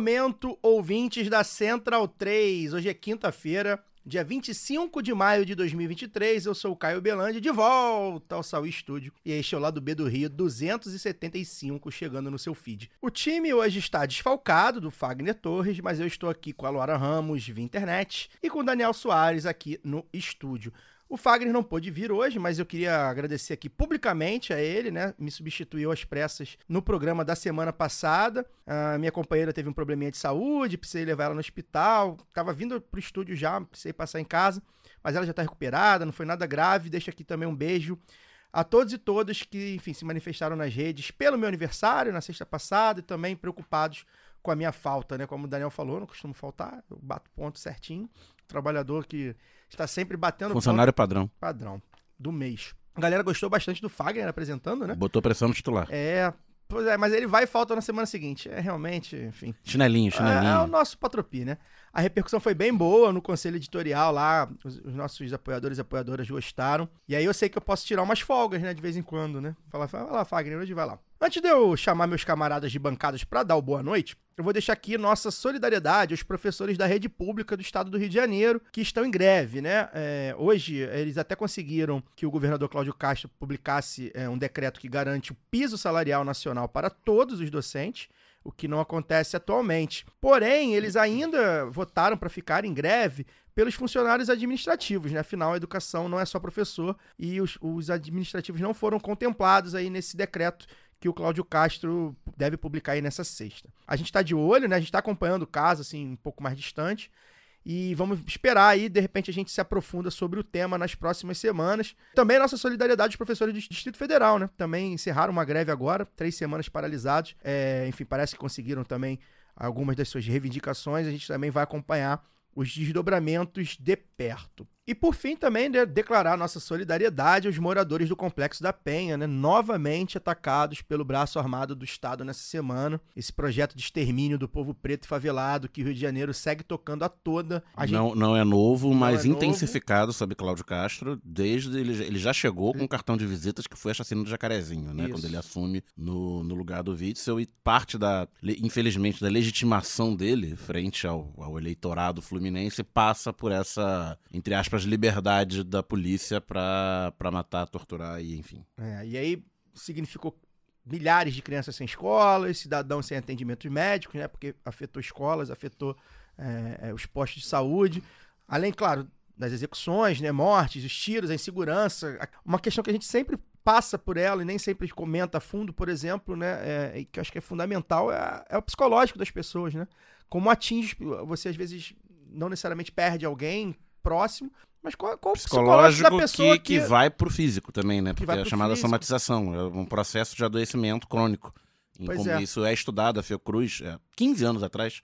Momento, ouvintes da Central 3. Hoje é quinta-feira, dia 25 de maio de 2023. Eu sou o Caio Belandi, de volta ao Saúl Estúdio. E este é o lado B do Rio 275, chegando no seu feed. O time hoje está desfalcado do Fagner Torres, mas eu estou aqui com a Laura Ramos via internet e com o Daniel Soares aqui no estúdio. O Fagner não pôde vir hoje, mas eu queria agradecer aqui publicamente a ele, né? Me substituiu às pressas no programa da semana passada. A minha companheira teve um probleminha de saúde, precisei levar ela no hospital. Tava vindo pro estúdio já, precisei passar em casa, mas ela já tá recuperada, não foi nada grave. Deixa aqui também um beijo a todos e todas que, enfim, se manifestaram nas redes pelo meu aniversário na sexta passada e também preocupados com a minha falta, né? Como o Daniel falou, não costumo faltar, eu bato ponto certinho. Trabalhador que está sempre batendo Funcionário padrão. padrão do mês. A galera gostou bastante do Fagner apresentando, né? Botou pressão no titular. É, pois é, mas ele vai e falta na semana seguinte. É realmente, enfim. Chinelinho, É, é o chinelinho. nosso patropi, né? A repercussão foi bem boa no conselho editorial lá, os, os nossos apoiadores e apoiadoras gostaram. E aí eu sei que eu posso tirar umas folgas, né, de vez em quando, né? Falar, vai lá, Fagner, hoje vai lá. Antes de eu chamar meus camaradas de bancadas pra dar o boa noite, eu vou deixar aqui nossa solidariedade aos professores da rede pública do estado do Rio de Janeiro que estão em greve, né? É, hoje eles até conseguiram que o governador Cláudio Castro publicasse é, um decreto que garante o piso salarial nacional para todos os docentes o que não acontece atualmente. Porém, eles ainda votaram para ficar em greve pelos funcionários administrativos, né? Afinal, a educação não é só professor e os, os administrativos não foram contemplados aí nesse decreto que o Cláudio Castro deve publicar aí nessa sexta. A gente está de olho, né? A gente está acompanhando o caso, assim, um pouco mais distante. E vamos esperar aí, de repente a gente se aprofunda sobre o tema nas próximas semanas. Também nossa solidariedade aos professores do Distrito Federal, né? Também encerraram uma greve agora, três semanas paralisados. É, enfim, parece que conseguiram também algumas das suas reivindicações. A gente também vai acompanhar os desdobramentos de perto. E por fim também né, declarar nossa solidariedade aos moradores do Complexo da Penha, né, novamente atacados pelo braço armado do Estado nessa semana. Esse projeto de extermínio do povo preto e favelado que o Rio de Janeiro segue tocando a toda. A gente- Não, não é novo, mas é novo. intensificado sob Cláudio Castro, desde ele, já- ele já chegou com um cartão de visitas que foi a chacina do Jacarezinho, né? Isso. Quando ele assume no, no lugar do Witzel e parte da, infelizmente, da legitimação dele frente ao, ao eleitorado fluminense passa por essa, entre aspas, liberdade da polícia pra matar, torturar e enfim. É, e aí significou milhares de crianças sem escolas, cidadãos sem atendimentos médicos, né? Porque afetou escolas, afetou é, é, os postos de saúde. Além, claro, das execuções, né? Mortes, os tiros, a insegurança. Uma questão que a gente sempre passa por ela e nem sempre comenta a fundo, por exemplo, né? É, que eu acho que é fundamental, é, é o psicológico das pessoas, né? Como atinge, você às vezes não necessariamente perde alguém próximo, mas qual, qual o psicológico Psicológico da pessoa que, que vai pro físico também, né? que Porque é chamada físico. somatização, é um processo de adoecimento crônico. É. Isso é estudado, a Fiocruz, é, 15 anos atrás,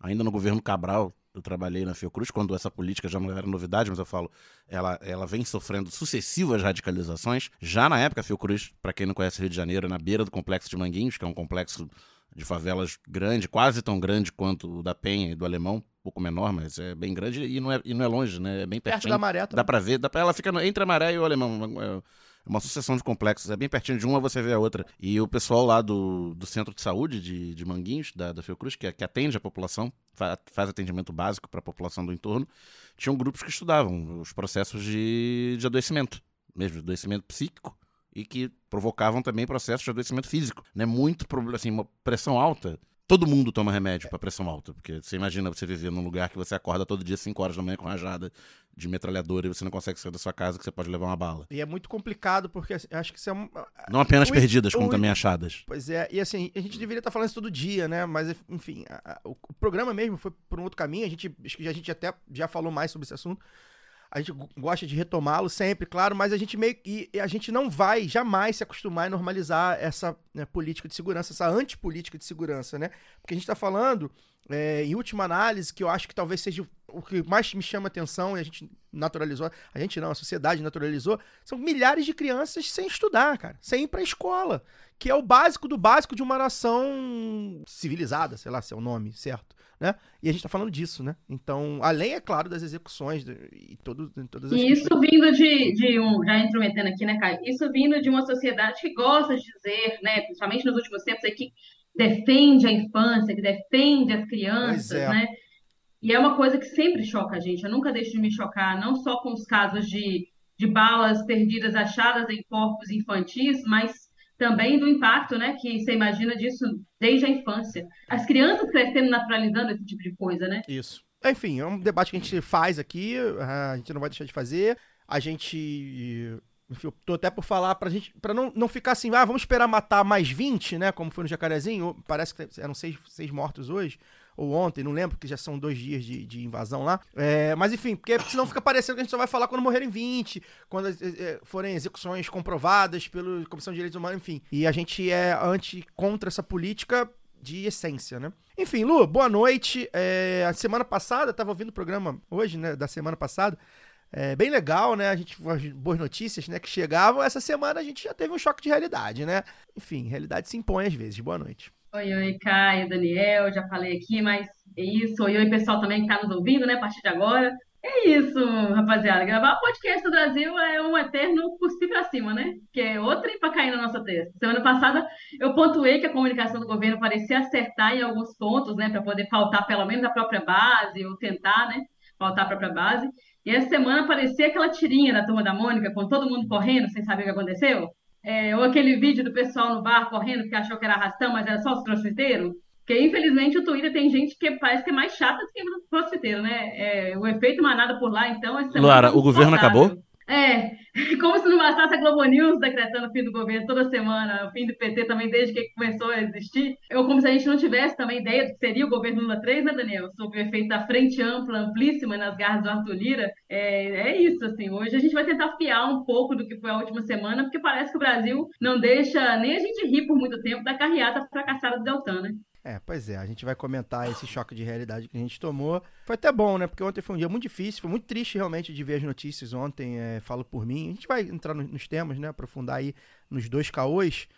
ainda no governo Cabral, eu trabalhei na Fiocruz, quando essa política já não era novidade, mas eu falo, ela, ela vem sofrendo sucessivas radicalizações. Já na época, a Fiocruz, para quem não conhece Rio de Janeiro, é na beira do Complexo de Manguinhos, que é um complexo de favelas grande, quase tão grande quanto o da Penha e do Alemão, um pouco menor, mas é bem grande e não é, e não é longe, né? É bem perto pertinho. da maré também. Dá pra ver, dá pra, ela fica entre a maré e o alemão. É uma sucessão de complexos. É bem pertinho de uma, você vê a outra. E o pessoal lá do, do centro de saúde de, de Manguinhos, da, da Fiocruz, que, que atende a população, fa- faz atendimento básico para a população do entorno, tinham grupos que estudavam os processos de, de adoecimento, mesmo de adoecimento psíquico, e que provocavam também processos de adoecimento físico. Né? Muito problema, assim, uma pressão alta. Todo mundo toma remédio para pressão alta, porque você imagina você viver num lugar que você acorda todo dia 5 horas da manhã com rajada de metralhadora e você não consegue sair da sua casa que você pode levar uma bala. E é muito complicado, porque assim, acho que isso é um. Não apenas O- perdidas, como o- também achadas. Pois é, e assim, a gente deveria estar falando isso todo dia, né? Mas, enfim, a- a- o, programa mesmo foi por um outro caminho, a gente, a gente até já falou mais sobre esse assunto. A gente go- gosta de retomá-lo sempre, claro, mas a gente meio e a gente não vai jamais se acostumar e normalizar essa né, política de segurança, essa antipolítica de segurança, né? Porque a gente está falando, é, em última análise, que eu acho que talvez seja o que mais me chama atenção e a gente naturalizou, a gente não, a sociedade naturalizou, são milhares de crianças sem estudar, cara, sem ir pra escola, que é o básico do básico de uma nação civilizada, sei lá se é o nome certo, né? E a gente tá falando disso, né? Então, além, é claro, das execuções e todo, todas as E isso vindo de, de um, já intrometendo aqui, né, Caio? Isso vindo de uma sociedade que gosta de dizer, né, principalmente nos últimos tempos, aí, que defende a infância, que defende as crianças, é. né? E é uma coisa que sempre choca a gente. Eu nunca deixo de me chocar, não só com os casos de, de balas perdidas achadas em corpos infantis, mas também do impacto, né, que você imagina disso desde a infância. As crianças crescendo naturalizando esse tipo de coisa, né? Isso. Enfim, é um debate que a gente faz aqui, a gente não vai deixar de fazer. A gente. Enfim, eu tô até por falar pra gente. Pra não, não ficar assim, ah, vamos esperar matar mais 20, né? Como foi no Jacarezinho. Parece que eram seis, seis mortos hoje. Ou ontem, não lembro, porque já são dois dias de, de invasão lá. É, mas enfim, porque senão fica parecendo que a gente só vai falar quando morrerem 20, quando eh, eh, forem execuções comprovadas pela Comissão de Direitos Humanos, enfim. E a gente é anti, contra essa política de essência, né? Enfim, Lu, boa noite. É, a semana passada, tava ouvindo o programa hoje, né, da semana passada. É, bem legal, né? A gente as boas notícias, né, que chegavam. Essa semana a gente já teve um choque de realidade, né? Enfim, realidade se impõe às vezes. Boa noite. Oi, oi, Caio, Daniel, já falei aqui, mas é isso. Oi, oi, pessoal também que está nos ouvindo, né, a partir de agora. É isso, rapaziada. Gravar podcast do Brasil é um eterno cuspir pra cima, né? Que é outra pra cair na nossa testa. Semana passada eu pontuei que a comunicação do governo parecia acertar em alguns pontos, né, para poder pautar pelo menos a própria base, ou tentar, né, pautar a própria base. E essa semana parecia aquela tirinha da turma da Mônica, com todo mundo correndo sem saber o que aconteceu. É, ou aquele vídeo do pessoal no bar correndo que achou que era arrastão, mas era só os crossfiteiros. Porque, infelizmente, o Twitter tem gente que parece que é mais chata do que o crossfiteiro, né? É, o efeito manada por lá, então... semana Luara, o governo acabou? É, como se não bastasse a Globo News decretando o fim do governo toda semana, o fim do PT também desde que começou a existir. Eu, como se a gente não tivesse também ideia do que seria o governo Lula 3, né, Daniel? Sobre o efeito da frente ampla, amplíssima nas garras do Arthur Lira. É, é isso, assim. Hoje a gente vai tentar fiar um pouco do que foi a última semana, porque parece que o Brasil não deixa nem a gente rir por muito tempo da carreata fracassada do Deltan, né? É, pois é, a gente vai comentar esse choque de realidade que a gente tomou. Foi até bom, né? Porque ontem foi um dia muito difícil, foi muito triste realmente de ver as notícias ontem, é, falo por mim. A gente vai entrar no- nos temas, né? Aprofundar aí nos dois caôs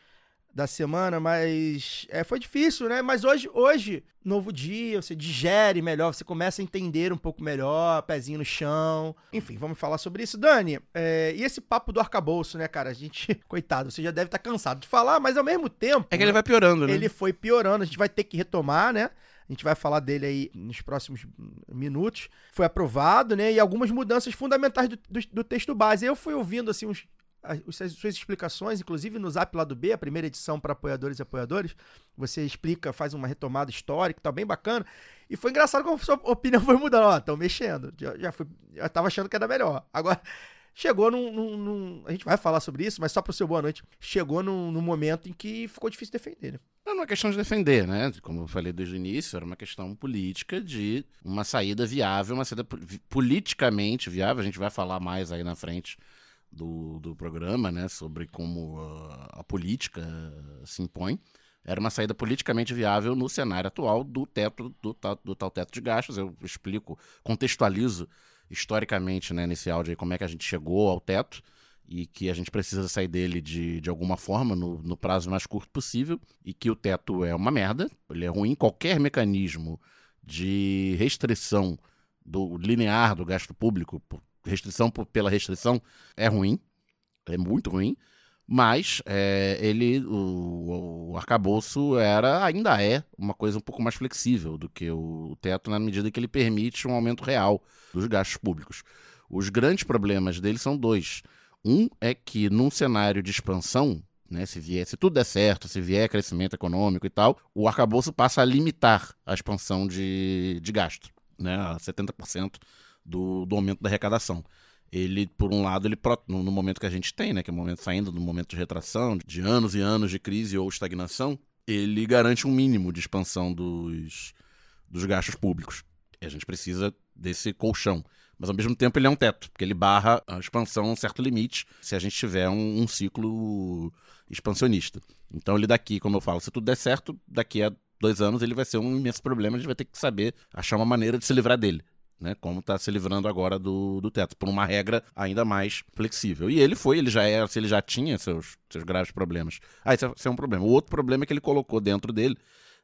da semana, mas é, foi difícil, né? Mas hoje, hoje, novo dia, você digere melhor, você começa a entender um pouco melhor, pezinho no chão. Enfim, vamos falar sobre isso. Dani, é, e esse papo do arcabouço, né, cara? A gente, coitado, você já deve estar cansado de falar, mas ao mesmo tempo. É que ele vai piorando, né? Ele foi piorando, a gente vai ter que retomar, né? A gente vai falar dele aí nos próximos minutos. Foi aprovado, né? E algumas mudanças fundamentais do, do, do texto base. Eu fui ouvindo, assim, uns, as, as suas explicações, inclusive no Zap lá do B, a primeira edição para apoiadores e apoiadores. Você explica, faz uma retomada histórica, tá bem bacana. E foi engraçado como a sua opinião foi mudando. Ó, estão mexendo. Já, já, fui, já tava achando que era melhor. Agora, chegou num, num- num- A gente vai falar sobre isso, mas só pro seu boa noite. Chegou num, num momento em que ficou difícil defender, né? Não é uma questão de defender, né? Como eu falei desde o início, era uma questão política de uma saída viável, uma saída politicamente viável. A gente vai falar mais aí na frente do, do programa, né? Sobre como ah, a política ah, se impõe. Era uma saída politicamente viável no cenário atual do teto, do, do tal teto de gastos. Eu explico, contextualizo historicamente, né, nesse áudio aí, como é que a gente chegou ao teto e que a gente precisa sair dele de, de alguma forma no, no prazo mais curto possível e que o teto é uma merda, ele é ruim, qualquer mecanismo de restrição do linear do gasto público, restrição por- pela restrição, é ruim, é muito ruim, mas é, ele, o, o arcabouço era, ainda é uma coisa um pouco mais flexível do que o teto na medida que ele permite um aumento real dos gastos públicos. Os grandes problemas dele são dois. Um é que num cenário de expansão, né, se, vier, se tudo der certo, se vier crescimento econômico e tal, o arcabouço passa a limitar a expansão de, de gasto, né, a 70% do, do aumento da arrecadação. Ele, por um lado, ele no momento que a gente tem, né, que é o momento saindo do momento de retração, de anos e anos de crise ou estagnação, ele garante um mínimo de expansão dos, dos gastos públicos. E a gente precisa desse colchão. Mas ao mesmo tempo ele é um teto, porque ele barra a expansão a um certo limite se a gente tiver um, um ciclo expansionista. Então ele daqui, como eu falo, se tudo der certo, daqui a dois anos ele vai ser um imenso problema, a gente vai ter que saber achar uma maneira de se livrar dele. Né, como está se livrando agora do, do teto, por uma regra ainda mais flexível. E ele foi, ele já era, se ele já tinha seus, seus graves problemas. Ah, isso é, isso é um problema. O outro problema é que ele colocou dentro dele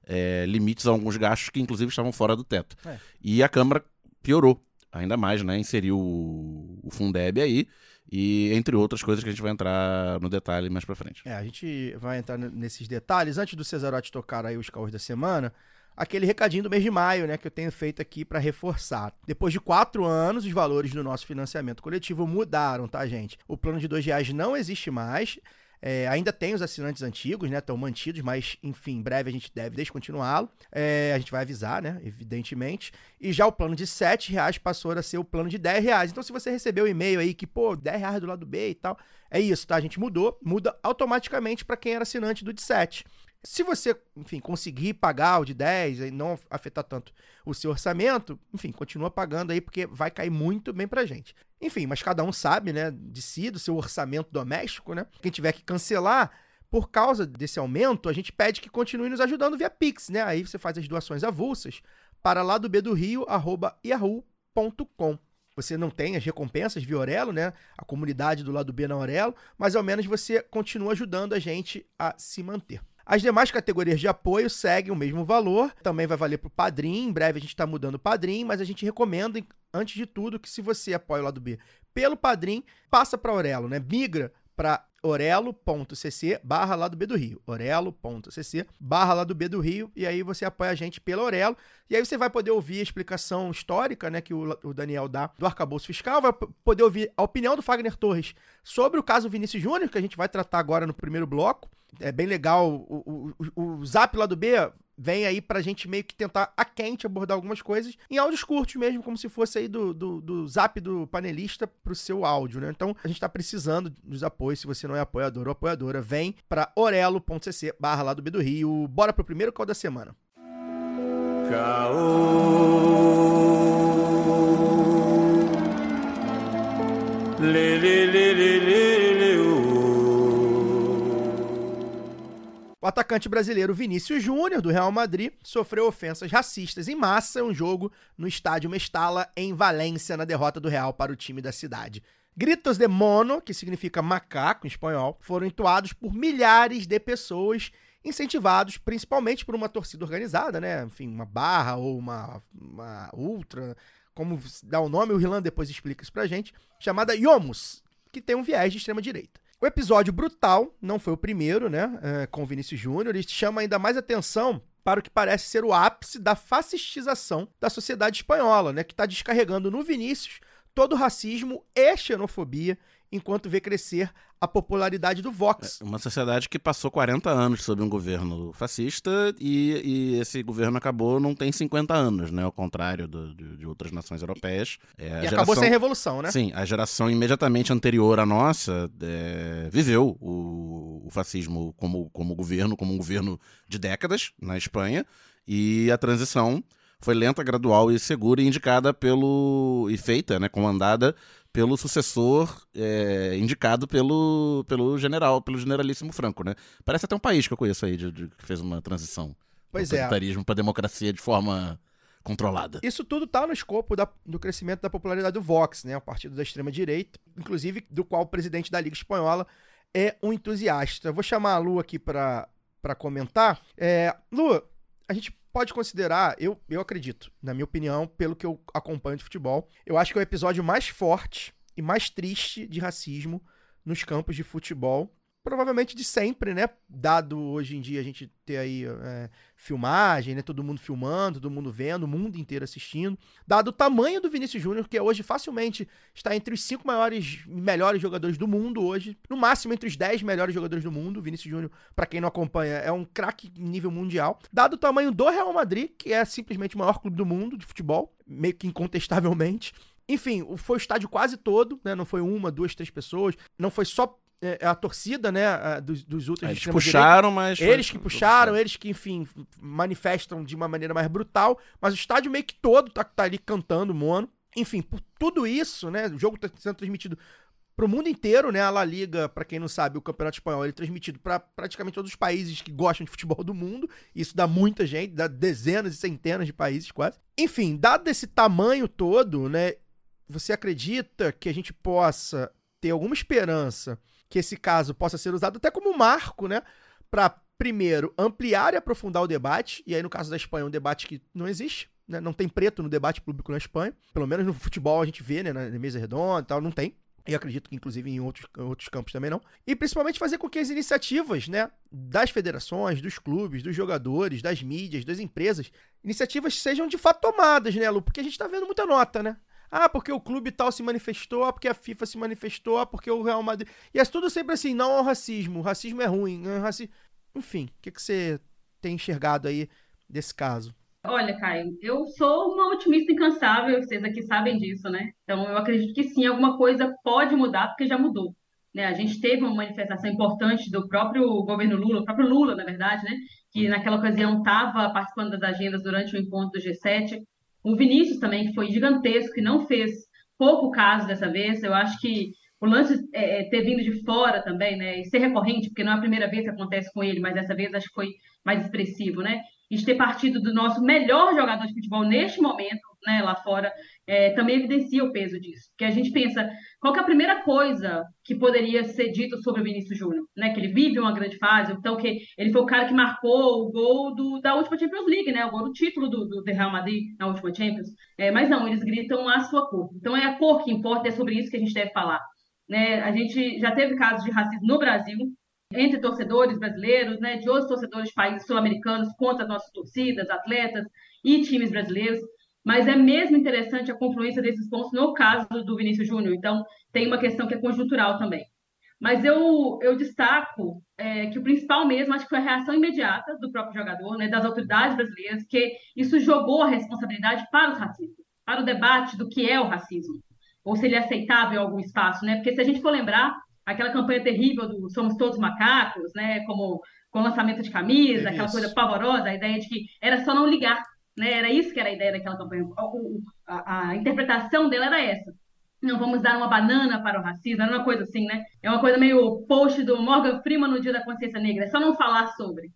é, limites a alguns gastos que, inclusive, estavam fora do teto. É. E a Câmara piorou ainda mais, né? Inseriu o, o Fundeb aí, e entre outras coisas que a gente vai entrar no detalhe mais pra frente. É, a gente vai entrar nesses detalhes. Antes do Cesarotti tocar aí os caos da semana, aquele recadinho do mês de maio, né, que eu tenho feito aqui para reforçar. Depois de quatro anos, os valores do nosso financiamento coletivo mudaram, tá, gente? O plano de dois reais não existe mais. É, ainda tem os assinantes antigos, né? Estão mantidos, mas, enfim, em breve a gente deve descontinuá-lo. É, a gente vai avisar, né? Evidentemente. E já o plano de 7 reais passou a ser o plano de 10 reais. Então, se você recebeu o e-mail aí que, pô, 10 reais do lado B e tal, é isso, tá? A gente mudou, muda automaticamente para quem era assinante do de 7. Se você, enfim, conseguir pagar o de 10 e não afetar tanto o seu orçamento, enfim, continua pagando aí porque vai cair muito bem pra gente. Enfim, mas cada um sabe, né, de si, do seu orçamento doméstico, né? Quem tiver que cancelar, por causa desse aumento, a gente pede que continue nos ajudando via Pix, né? Aí você faz as doações avulsas para lá do B do Rio, arroba. Você não tem as recompensas via Orelo, né? A comunidade do lado B na Orelo, mas ao menos você continua ajudando a gente a se manter. As demais categorias de apoio seguem o mesmo valor, também vai valer para o Padrim. Em breve a gente está mudando o Padrim, mas a gente recomenda, antes de tudo, que se você apoia o lado B pelo Padrim, passa para Orelo, né? Migra para orelo.cc barra lá do B do Rio. orelo.cc barra lá do B do Rio. E aí você apoia a gente pela Orelo. E aí você vai poder ouvir a explicação histórica, né, que o, Daniel dá do arcabouço fiscal. Vai poder ouvir a opinião do Fagner Torres sobre o caso Vinícius Júnior, que a gente vai tratar agora no primeiro bloco. É bem legal. O, o, o Zap lá do B vem aí pra gente meio que tentar a quente abordar algumas coisas em áudios curtos mesmo, como se fosse aí do, do, do zap do panelista pro seu áudio, né? Então a gente tá precisando dos apoios. Se você não é apoiador ou apoiadora, vem pra orelo.cc barra lá do B do Rio. Bora pro primeiro call da semana. Lê, O atacante brasileiro Vinícius Júnior, do Real Madrid, sofreu ofensas racistas em massa em um jogo no estádio Mestala, em Valência, na derrota do Real para o time da cidade. Gritos de mono, que significa macaco em espanhol, foram entoados por milhares de pessoas, incentivados principalmente por uma torcida organizada, né? Enfim, uma barra ou uma, uma ultra, como dá o nome, o Rilan depois explica isso pra gente, chamada Yomus, que tem um viés de extrema direita. O episódio brutal não foi o primeiro, né? é, com Vinícius Júnior. Ele chama ainda mais atenção para o que parece ser o ápice da fascistização da sociedade espanhola, né? Que está descarregando no Vinícius todo o racismo e xenofobia, enquanto vê crescer a popularidade do Vox. Uma sociedade que passou 40 anos sob um governo fascista e, e esse governo acabou não tem 50 anos, né? Ao contrário do- de, de outras nações europeias. É, a e acabou geração- sem revolução, né? Sim, a geração imediatamente anterior à nossa é, viveu o, o fascismo como, como governo, como um governo de décadas na Espanha, e a transição foi lenta, gradual e segura, e indicada pelo. e feita, né, comandada pelo sucessor é, indicado pelo, pelo general, pelo generalíssimo Franco, né? Parece até um país que eu conheço aí, de- de- que fez uma transição Pois do é. autoritarismo para democracia de forma controlada. Isso tudo tá no escopo da- do crescimento da popularidade do Vox, né? O partido da extrema-direita, inclusive do qual o presidente da Liga Espanhola é um entusiasta. Eu vou chamar a Lu aqui para comentar. É, Lu, a gente pode considerar, eu, eu acredito, na minha opinião, pelo que eu acompanho de futebol, eu acho que é o episódio mais forte e mais triste de racismo nos campos de futebol. Provavelmente de sempre, né? Dado hoje em dia a gente ter aí é, filmagem, né? Todo mundo filmando, todo mundo vendo, o mundo inteiro assistindo. Dado o tamanho do Vinícius Júnior, que hoje facilmente está entre os cinco maiores melhores jogadores do mundo hoje, no máximo entre os dez melhores jogadores do mundo. O Vinícius Júnior, para quem não acompanha, é um craque nível mundial. Dado o tamanho do Real Madrid, que é simplesmente o maior clube do mundo de futebol, meio que incontestavelmente. Enfim, foi o estádio quase todo, né? Não foi uma, duas, três pessoas. Não foi só é, a torcida, né? a- dos, dos outros É, Eles puxaram, mas. Eles que puxaram, eles que, enfim, manifestam de uma maneira mais brutal, mas o estádio meio que todo tá, tá ali cantando mono. Enfim, por tudo isso, né? O jogo está sendo transmitido para o mundo inteiro, né? A La Liga, para quem não sabe, o Campeonato Espanhol ele é transmitido para praticamente todos os países que gostam de futebol do mundo. Isso dá muita gente, dá dezenas e centenas de países quase. Enfim, dado esse tamanho todo, né? Você acredita que a gente possa ter alguma esperança que esse caso possa ser usado até como marco, né? Para primeiro ampliar e aprofundar o debate. E aí no caso da Espanha, um debate que não existe. Né? Não tem preto no debate público na Espanha. Pelo menos no futebol a gente vê, né? Na mesa redonda e tal, não tem. E acredito que, inclusive, em outros, outros campos também não. E principalmente fazer com que as iniciativas, né, das federações, dos clubes, dos jogadores, das mídias, das empresas, iniciativas sejam de fato tomadas, né, Lu? Porque a gente tá vendo muita nota, né? Ah, porque o clube tal se manifestou, ah, porque a FIFA se manifestou, ah, porque o Real Madrid. E é tudo sempre assim, não ao racismo. O racismo é ruim. É raci... Enfim, o que, que você tem enxergado aí desse caso? Olha, Caio, eu sou uma otimista incansável, vocês aqui sabem disso, né? Então, eu acredito que sim, alguma coisa pode mudar, porque já mudou. Né? A gente teve uma manifestação importante do próprio governo Lula, o próprio Lula, na verdade, né? Que naquela ocasião estava participando das agendas durante o encontro do G7. O Vinícius também, que foi gigantesco, que não fez pouco caso dessa vez. Eu acho que o lance é, é ter vindo de fora também, né? E ser recorrente, porque não é a primeira vez que acontece com ele, mas dessa vez acho que foi mais expressivo, né? de ter partido do nosso melhor jogador de futebol neste momento, né, lá fora, é, também evidencia o peso disso. Porque a gente pensa, qual é a primeira coisa que poderia ser dito sobre o Vinícius Júnior? Né, que ele vive uma grande fase, então que ele foi o cara que marcou o gol do, da última Champions League, né, o gol do título do, do Real Madrid na última Champions. É, mas não, eles gritam a sua cor. Então é a cor que importa, é sobre isso que a gente deve falar. Né, a gente já teve casos de racismo no Brasil, entre torcedores brasileiros, né, de outros torcedores de países sul-americanos contra nossas torcidas, atletas e times brasileiros. Mas é mesmo interessante a confluência desses pontos no caso do Vinícius Júnior. Então, tem uma questão que é conjuntural também. Mas eu, eu destaco é, que o principal mesmo, acho que foi a reação imediata do próprio jogador, né, das autoridades brasileiras, que isso jogou a responsabilidade para os racistas, para o debate do que é o racismo, ou se ele é aceitável em algum espaço, né? Porque se a gente for lembrar, aquela campanha terrível do Somos Todos Macacos, né? Como com lançamento de camisa, é aquela coisa pavorosa, a ideia de que era só não ligar, né? Era isso que era a ideia daquela campanha. A, a, interpretação dela era essa. Não vamos dar uma banana para o racismo, era uma coisa assim, né? É uma coisa meio post do Morgan Freeman no Dia da Consciência Negra, é só não falar sobre.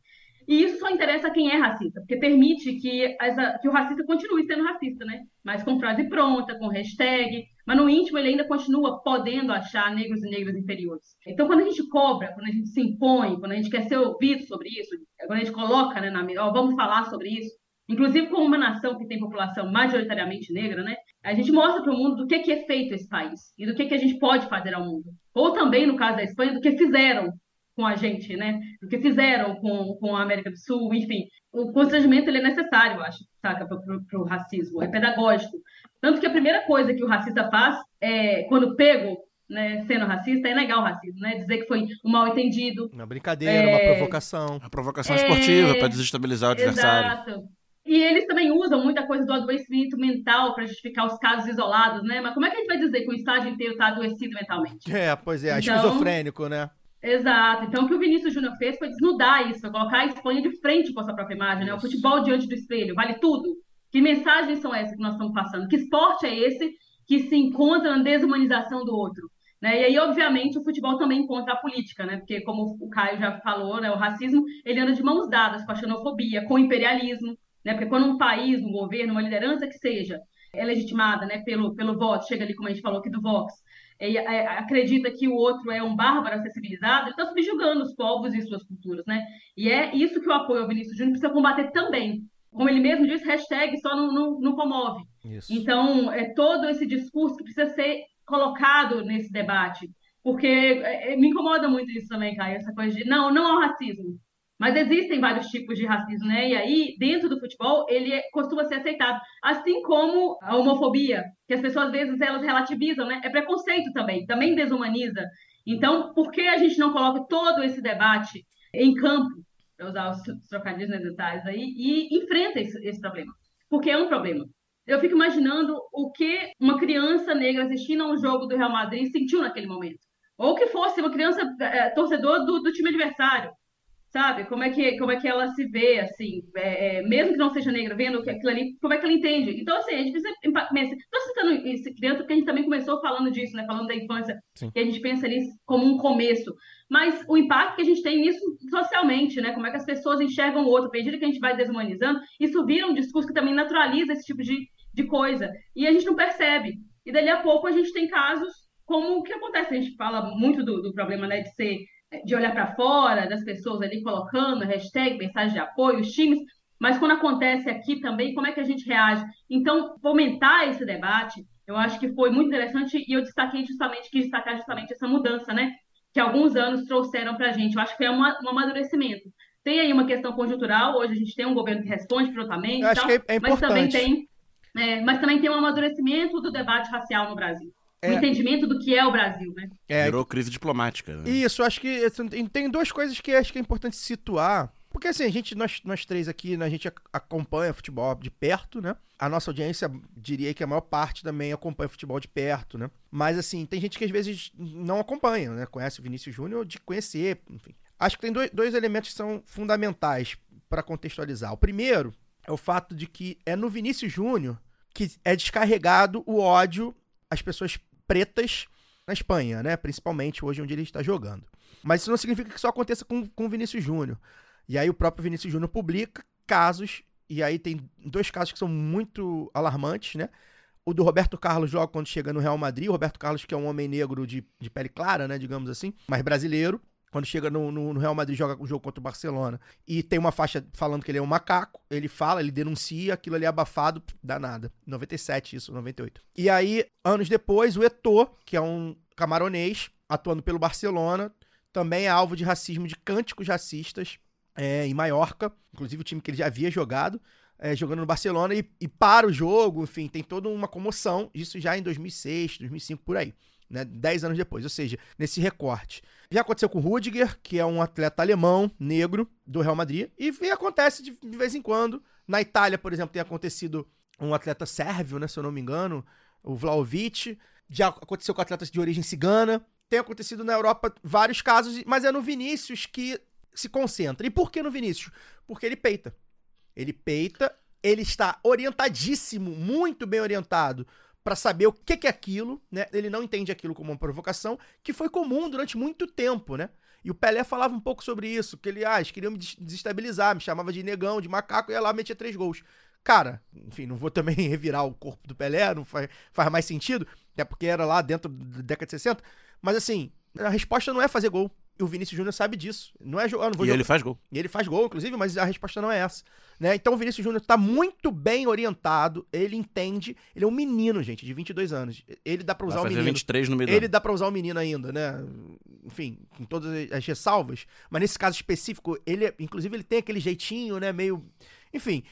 E isso só interessa a quem é racista, porque permite que, essa, que o racista continue sendo racista, né? Mas com frase pronta, com hashtag, mas no íntimo ele ainda continua podendo achar negros e negras inferiores. Então, quando a gente cobra, quando a gente se impõe, quando a gente quer ser ouvido sobre isso, quando a gente coloca né, na ó, vamos falar sobre isso, inclusive como uma nação que tem população majoritariamente negra, né, a gente mostra para o mundo do que, que é feito esse país e do que, que a gente pode fazer ao mundo. Ou também, no caso da Espanha, do que fizeram com a gente, né? Do que fizeram com, com a América do Sul, enfim. O constrangimento ele é necessário, eu acho, saca, para o racismo, é pedagógico. Tanto que a primeira coisa que o racista faz, é, quando pego, né, sendo racista, é negar o racismo, né? Dizer que foi um mal entendido. Uma brincadeira, é... uma provocação. Uma provocação esportiva para desestabilizar o adversário. Exato. E eles também usam muita coisa do adoecimento mental para justificar os casos isolados, né? Mas como é que a gente vai dizer que o estádio inteiro está adoecido mentalmente? É, pois é, então, esquizofrênico, né? Exato. Então, o que o Vinícius Júnior fez foi desnudar isso, foi colocar a Espanha de frente com a sua própria imagem, né? O futebol diante do espelho, vale tudo. Que mensagens são essas que nós estamos passando? Que esporte é esse que se encontra na desumanização do outro? Né? E aí, obviamente, o futebol também encontra a política, né? Porque, como o Caio já falou, né, o racismo ele anda de mãos dadas com a xenofobia, com o imperialismo, né? Porque quando um país, um governo, uma liderança que seja é legitimada né, pelo, pelo voto, chega ali, como a gente falou aqui do Vox, é, é, acredita que o outro é um bárbaro acessibilizado, ele está subjugando os povos e suas culturas, né? E é isso que o apoio ao Vinícius Júnior precisa combater também. Como ele mesmo diz, hashtag só não, não, não comove. Isso. Então, é todo esse discurso que precisa ser colocado nesse debate. Porque é, é me incomoda muito isso também, Caio, essa coisa de não, não ao racismo. Mas existem vários tipos de racismo, né? E aí, dentro do futebol, ele é, costuma ser aceitado. Assim como a homofobia, que as pessoas, às vezes, elas relativizam, né? É preconceito também, também desumaniza. Então, por que a gente não coloca todo esse debate em campo, para usar os trocadilhos necessários aí, e enfrenta esse, esse problema? Porque é um problema. Eu fico imaginando o que uma criança negra assistindo a um jogo do Real Madrid sentiu naquele momento. Ou que fosse uma criança é, torcedor do, do time adversário sabe? Como é que, como é que ela se vê, assim, é, é, mesmo que não seja negra, vendo que aquilo ali, como é que ela entende? Então, assim, a gente precisa. Estou citando isso dentro porque a gente também começou falando disso, né? Falando da infância, Sim. que a gente pensa nisso como um começo. Mas o impacto que a gente tem nisso socialmente, né? Como é que as pessoas enxergam o outro, à medida que a gente vai deshumanizando, isso vira um discurso que também naturaliza esse tipo de, de coisa. E a gente não percebe. E dali a pouco a gente tem casos como o que acontece. A gente fala muito do, do problema, né, de ser de olhar para fora, das pessoas ali colocando hashtag, mensagem de apoio, os times, mas quando acontece aqui também, como é que a gente reage? Então, fomentar esse debate, eu acho que foi muito interessante e eu destaquei justamente, quis destacar justamente essa mudança, né? Que alguns anos trouxeram para a gente. Eu acho que é um amadurecimento. Tem aí uma questão conjuntural, hoje a gente tem um governo que responde prontamente, tal, é, é mas também tem é, mas também tem um amadurecimento do debate racial no Brasil. É. O entendimento do que é o Brasil, né? É, Virou crise diplomática. né? Isso, acho que assim, tem- duas coisas que acho que é importante situar. Porque assim, a gente, nós, nós três aqui, né, a gente ac- acompanha futebol de perto, né? A nossa audiência, diria que a maior parte também acompanha futebol de perto, né? Mas assim, tem gente que às vezes não acompanha, né? Conhece o Vinícius Júnior de conhecer, enfim. Acho que tem dois, dois elementos que são fundamentais para contextualizar. O primeiro é o fato de que é no Vinícius Júnior que é descarregado o ódio às pessoas pretas na Espanha, né? Principalmente hoje onde ele está jogando. Mas isso não significa que só aconteça com, com o Vinícius Júnior. E aí o próprio Vinícius Júnior publica casos, e aí tem dois casos que são muito alarmantes, né? O do Roberto Carlos logo quando chega no Real Madrid, o Roberto Carlos que é um homem negro de, de pele clara, né, digamos assim, mas brasileiro, quando chega no, no- Real Madrid joga o jogo contra o Barcelona e tem uma faixa falando que ele é um macaco, ele fala, ele denuncia, aquilo ali é abafado, dá nada. 97 isso, 98. E aí, anos depois, o Eto'o, que é um camaronês, atuando pelo Barcelona, também é alvo de racismo, de cânticos racistas é, em Maiorca, inclusive o time que ele já havia jogado, é, jogando no Barcelona, e, e para o jogo, enfim, tem toda uma comoção, isso já em 2006, 2005, por aí, né, 10 anos depois, ou seja, nesse recorte. Já aconteceu com o Rudiger, que é um atleta alemão, negro, do Real Madrid, e, e acontece de, de vez em quando. Na Itália, por exemplo, tem acontecido um atleta sérvio, né, se eu não me engano, o Vlaovic, já aconteceu com atletas de origem cigana, tem acontecido na Europa vários casos, mas é no Vinícius que se concentra. E por que no Vinícius? Porque ele peita. Ele peita, ele está orientadíssimo, muito bem orientado para saber o que que é aquilo, né? Ele não entende aquilo como uma provocação, que foi comum durante muito tempo, né? E o Pelé falava um pouco sobre isso, que ele, ah, eles queriam me des- desestabilizar, me chamava de negão, de macaco, e ia lá metia três gols. Cara, enfim, não vou também revirar o corpo do Pelé, não faz, faz mais sentido, até porque era lá dentro da década de 60, mas assim, a resposta não é fazer gol. E o Vinícius Júnior sabe disso. Não é jogar, não vou E jogar- ele faz gol. e ele faz gol, inclusive, mas a resposta não é essa. Né? Então o Vinícius Júnior tá muito bem orientado, ele entende. Ele é um menino, gente, de 22 anos. Ele dá pra Vai usar o fazer menino. 23 no meio Ele dá pra usar o menino ainda, né? Enfim, com todas as ressalvas. Mas nesse caso específico, ele, inclusive, ele tem aquele jeitinho, né? Meio. Enfim,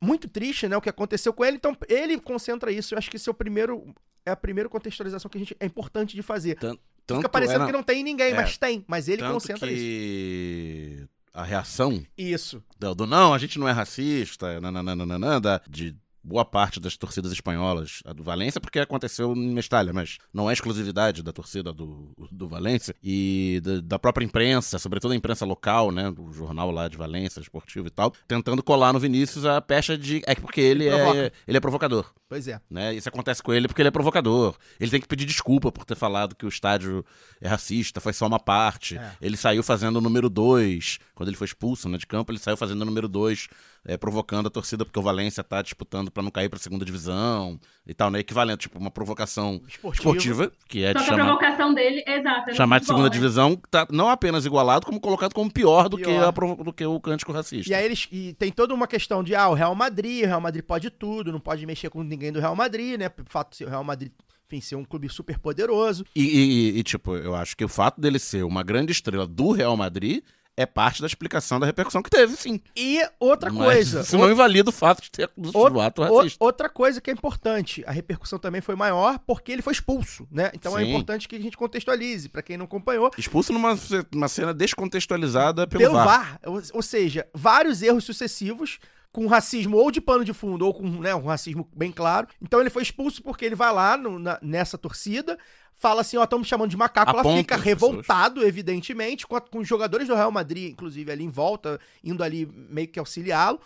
muito triste, né? O que aconteceu com ele. Então, ele concentra isso. Eu acho que esse é o primeiro. É a primeira contextualização que a gente é importante de fazer. Tan- Fica tanto parecendo é, que não tem ninguém, É. mas tem. Mas ele tanto concentra isso. que a reação Isso. do, do não, a gente não é racista, nananana, da, de boa parte das torcidas espanholas, a do Valência, porque aconteceu em Mestalha, mas não é exclusividade da torcida do, do Valência e da, da própria imprensa, sobretudo a imprensa local, né, do jornal lá de Valência, esportivo e tal, tentando colar no Vinícius a pecha de é porque ele, Ele é ele é provocador. Pois é. né? Isso acontece com ele porque ele é provocador. Ele tem que pedir desculpa por ter falado que o estádio é racista, foi só uma parte. É. Ele saiu fazendo o número 2, quando ele foi expulso né, de campo, ele saiu fazendo o número 2, provocando a torcida porque o Valência tá disputando pra não cair pra segunda divisão e tal, né? Equivalente, tipo, uma provocação Esportivo. esportiva, que é Só de que a chamar, provocação dele, exato. é chamar de segunda né? divisão, tá não apenas igualado, como colocado como pior do, Que, Pior. a provo- do que o cântico racista. E aí eles e tem toda uma questão de ah, o Real Madrid, o Real Madrid pode tudo, não pode mexer com ninguém do Real Madrid, né? Pelo fato de ser o Real Madrid, enfim, ser um clube super poderoso. E, e- e, tipo, eu acho que o fato dele ser uma grande estrela do Real Madrid é parte da explicação da repercussão que teve, sim. E outra Mas coisa, Isso não invalida o fato de ter do Outra- ato o- racista. outra coisa que é importante, a repercussão também foi maior porque ele foi expulso, né? Então é Sim. importante que a gente contextualize, pra quem não acompanhou. Expulso numa uma cena descontextualizada pelo, Pelo VAR. VAR, ou, ou seja, vários erros sucessivos com racismo ou de pano de fundo ou com né, um racismo bem claro. Então ele foi expulso porque ele vai lá no- na- nessa torcida, fala assim, ó, estamos chamando de macaco, ela fica as pessoas. revoltado, evidentemente, com, a- com os jogadores do Real Madrid, inclusive, ali em volta, indo ali meio que auxiliá-lo.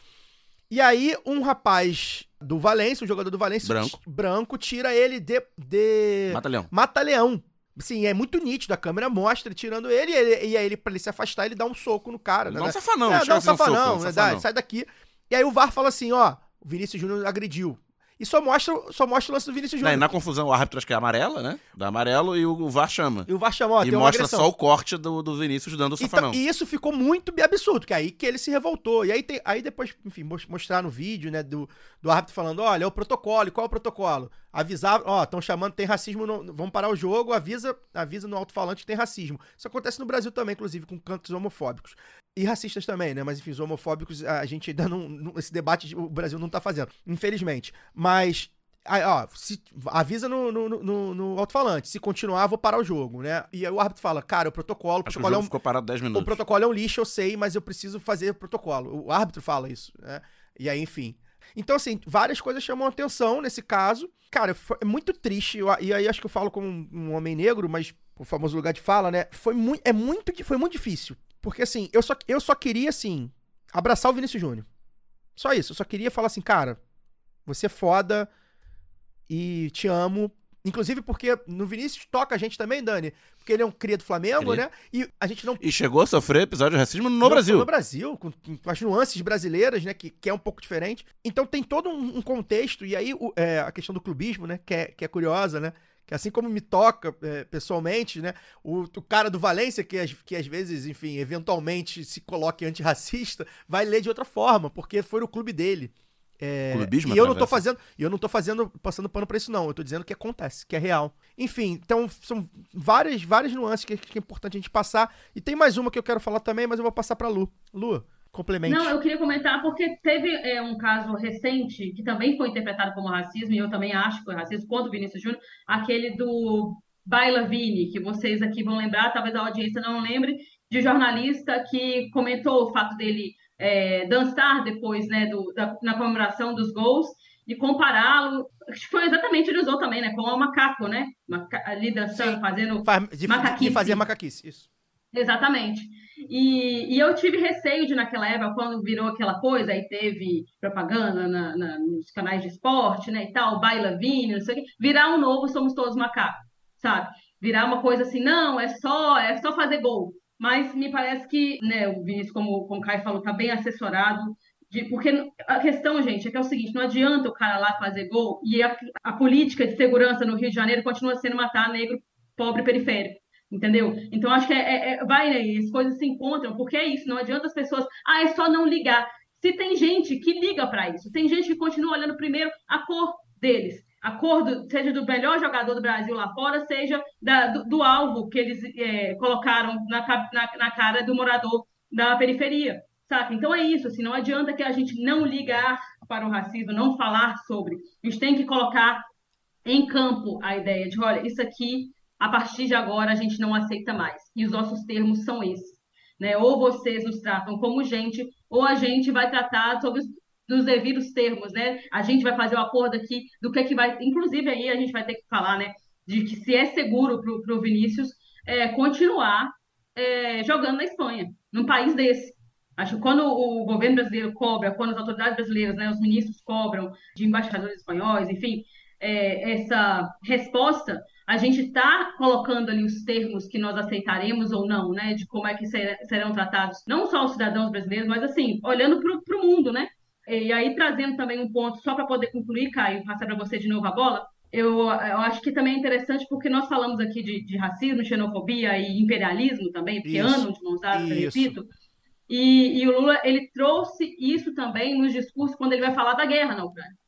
E aí, um rapaz do Valência, um jogador do Valência, Branco. branco tira ele de, de Mata leão. mata-leão. Sim, é muito nítido, a câmera mostra tirando ele, e, ele, e aí ele, pra ele se afastar, ele dá um soco no cara. Dá né? um safanão, É, dá um ser um soco, safanão, um né? safanão. Dá, sai daqui. E aí o VAR fala assim, ó, o Vinícius Júnior agrediu. E só mostra, só mostra o lance do Vinícius Júnior. na confusão, o árbitro acho que é amarela, né? Dá amarelo e o, VAR chama. E o VAR chamou, ó, e mostra só o corte do, do Vinícius dando o Então, safanão. e isso ficou muito absurdo, que é aí que ele se revoltou. E aí, tem, aí depois, enfim, mos- mostrar no vídeo, né, do, do árbitro falando, olha, é o protocolo, e qual é o protocolo? Avisar, ó, estão chamando, tem racismo, no- vamos parar o jogo, avisa, avisa no alto-falante que tem racismo. Isso acontece no Brasil também, inclusive, com cantos homofóbicos. E racistas também, né, mas enfim, os homofóbicos, a gente ainda não, esse debate o Brasil não tá fazendo, infelizmente. Mas... Aí, ó, se- avisa no, no, no, no alto-falante. Se continuar, vou parar o jogo, né? E aí o árbitro fala, cara, o protocolo, o que o protocolo é um, ficou parado 10 minutos. o protocolo é um lixo, eu sei, mas eu preciso fazer o protocolo. O árbitro fala isso, né? E aí, enfim. Então, assim, várias coisas chamam atenção nesse caso. Cara, foi é muito triste. eu- e aí acho que eu falo como um, um homem negro, mas o famoso lugar de fala, né? Foi muito, é muito, foi muito difícil. Porque, assim, eu só, eu só queria, assim, abraçar o Vinícius Júnior. Só isso. Eu só queria falar assim, cara, você é foda e te amo. Inclusive porque no Vinícius toca a gente também, Dani. Porque ele é um cria do Flamengo, Cria. né? E a gente não E chegou a sofrer episódio de racismo no, no- Brasil. No Brasil, com, com as nuances brasileiras, né? Que, que é um pouco diferente. Então tem todo um, um contexto, e aí o- é, a questão do clubismo, né? Que é, que é curiosa, né? Que assim como me toca é, pessoalmente, né? O, o cara do Valência, que, às- que às vezes, enfim, eventualmente se coloque antirracista, vai ler de outra forma, porque foi o clube dele. É, Clubismo e eu não tô atravessa. fazendo, e eu não tô fazendo, passando pano pra isso não, eu tô dizendo que acontece, que é real. Enfim, então são várias, várias nuances que, que é importante a gente passar. E tem mais uma que eu quero falar também, mas eu vou passar pra Lu. Lu, complemente. Não, eu queria comentar porque teve é, um caso recente que também foi interpretado como racismo, e eu também acho que foi racismo, contra o Vinícius Júnior, aquele do Baila Vini, que vocês aqui vão lembrar, talvez a audiência não lembre, de jornalista que comentou o fato dele é, dançar depois, né, do, da- na comemoração dos gols, e compará-lo, foi exatamente, ele usou também, né, como um macaco, né, maca- ali dançando, Sim. fazendo Faz- de, de Macaquice. fazer macaquice, isso. Exatamente. E, e eu tive receio de, naquela época, quando virou aquela coisa, aí teve propaganda na- na- nos canais de esporte, né, e tal, Baila Vini, não sei o quê, virar um novo Somos Todos Macacos, sabe? Virar uma coisa assim, não, é só, é só fazer gol. Mas me parece que, né, o Vinícius, como, como o Caio falou, tá bem assessorado, de, porque a questão, gente, é que é o seguinte, não adianta o cara lá fazer gol e a, a política de segurança no Rio de Janeiro continua sendo matar negro, pobre, periférico. Entendeu? Então, acho que é, é- é- vai, né? As coisas se encontram, porque é isso, não adianta as pessoas, ah, é só não ligar. Se tem gente que liga para isso, tem gente que continua olhando primeiro a cor deles, a cor, do, seja do melhor jogador do Brasil lá fora, seja da- do, do alvo que eles é, colocaram na, na, na cara do morador da periferia, saca? Então é isso, assim, não adianta que a gente não ligar para o racismo, não falar sobre. A gente tem que colocar em campo a ideia de, olha, isso aqui, a partir de agora, a gente não aceita mais. E os nossos termos são esses. Né? Ou vocês nos tratam como gente, ou a gente vai tratar sobre os dos devidos termos, né? A gente vai fazer o acordo aqui do que é que vai. Inclusive, aí a gente vai ter que falar, né? De que se é seguro para o Vinícius é, continuar é, jogando na Espanha, num país desse. Acho que quando o governo brasileiro cobra, quando as autoridades brasileiras, né, os ministros cobram de embaixadores espanhóis, enfim, é, essa resposta, a gente está colocando ali os termos que nós aceitaremos ou não, né, de como é que ser- serão tratados não só os cidadãos brasileiros, mas assim, olhando para o mundo, né? E aí trazendo também um ponto, só para poder concluir, Caio, passar para você de novo a bola, eu, eu acho que também é interessante porque nós falamos aqui de, de racismo, xenofobia e imperialismo também, porque Isso. andam de mãos dadas, repito. E, e o Lula, ele trouxe isso também nos discursos quando ele vai falar da guerra na Ucrânia.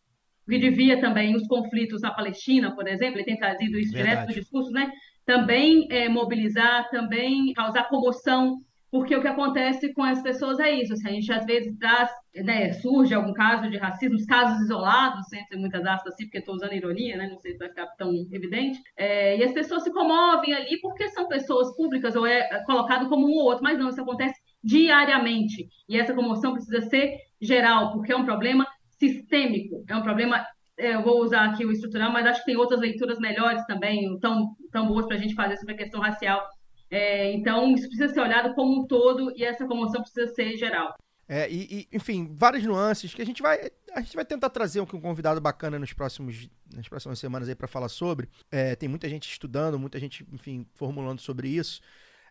Que devia também os conflitos na Palestina, por exemplo, ele tem trazido isso direto Verdade. do discurso, né? Também é, mobilizar, também causar comoção, porque o que acontece com as pessoas é isso. assim, a gente às vezes traz, né, surge algum caso de racismo, os casos isolados, entre muitas aspas, assim, porque estou usando ironia, né? Não sei se vai ficar tão evidente. É, e as pessoas se comovem ali porque são pessoas públicas ou é é colocado como um ou outro, mas não, isso acontece diariamente. E essa comoção precisa ser geral, porque é um problema sistêmico, é um problema é, eu vou usar aqui o estrutural, mas acho que tem outras leituras melhores também, tão, tão boas para a gente fazer sobre a questão racial. É, então, isso precisa ser olhado como um todo e essa comoção precisa ser geral. É, e, e, enfim, várias nuances que a gente vai a gente vai tentar trazer um, convidado bacana nos próximos nas próximas semanas aí para falar sobre. É, tem muita gente estudando, muita gente, enfim, formulando sobre isso.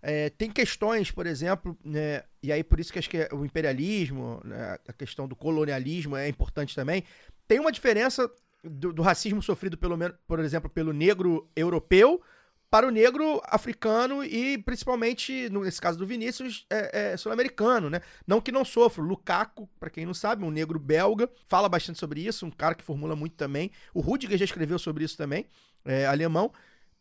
É, tem questões, por exemplo, né, e aí por isso que acho que o imperialismo, né, a questão do colonialismo é importante também. Tem uma diferença do, do racismo sofrido, pelo por exemplo, pelo negro europeu para o negro africano e principalmente, nesse caso do Vinícius, é, é sul-americano, né? Não que não sofra. Lukaku, para quem não sabe, um negro belga, fala bastante sobre isso, um cara que formula muito também. O Rudiger já escreveu sobre isso também, é, alemão.